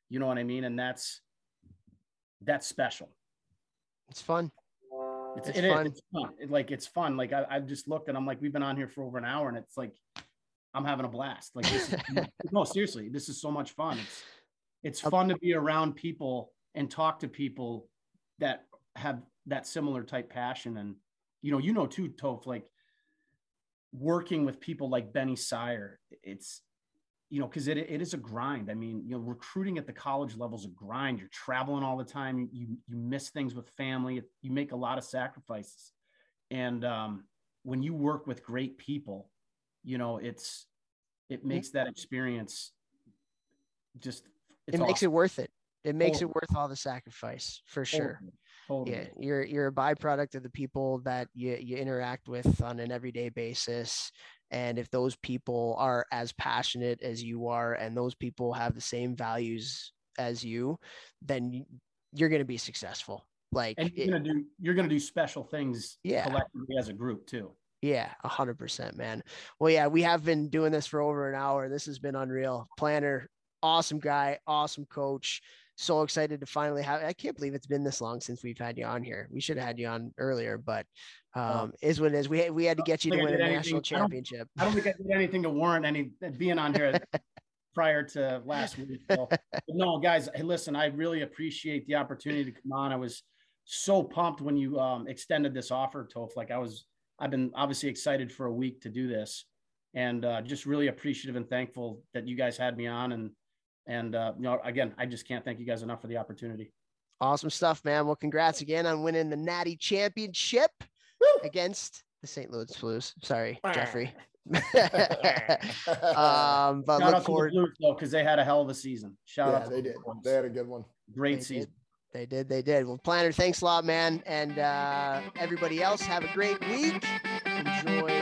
You know what I mean? And that's that's special. It's fun. It's, it's, it fun. It's fun. It, like it's fun. Like I, I've just looked and I'm like, we've been on here for over an hour and it's like, I'm having a blast. Like this is, <laughs> no, seriously, this is so much fun. It's, it's fun to be around people and talk to people that have that similar type passion. And, you know, you know, too, Toph, like working with people like Benny Syer, it's, you know, because it, it is a grind. I mean, you know, recruiting at the college level is a grind. You're traveling all the time. You you miss things with family. You make a lot of sacrifices, and um, when you work with great people, you know, it's it makes that experience just it makes awesome. it worth it. It makes totally. it worth all the sacrifice for sure. Totally. Yeah, you're you're a byproduct of the people that you you interact with on an everyday basis and if those people are as passionate as you are and those people have the same values as you then you're going to be successful like and you're going to do you're going to do special things yeah. collectively as a group too yeah, a hundred percent, man. Well, yeah, we have been doing this for over an hour. This has been unreal. Planter, awesome guy, awesome coach so excited to finally have. I can't believe it's been this long since we've had you on here. We should have had you on earlier, but um, is what it is. We we had to get you to win a anything, national championship. I don't, I don't, think I did anything to warrant any being on here <laughs> prior to last week. So, no, guys, hey, listen, I really appreciate the opportunity to come on. I was so pumped when you um, extended this offer, Toph. Like I was, I've been obviously excited for a week to do this, and uh, just really appreciative and thankful that you guys had me on and and uh, you know, again, I just can't thank you guys enough for the opportunity. Awesome stuff, man. Well, congrats again on winning the Natty Championship Woo! against the St. Louis Blues. Sorry, Jeffrey. <laughs> <laughs> um, but Shout look forward though, because they had a hell of a season. Shout yeah, out, they did. They had a good one. Great they season. Did. They did. They did. Well, Planter, thanks a lot, man. And uh, everybody else, have a great week. Enjoy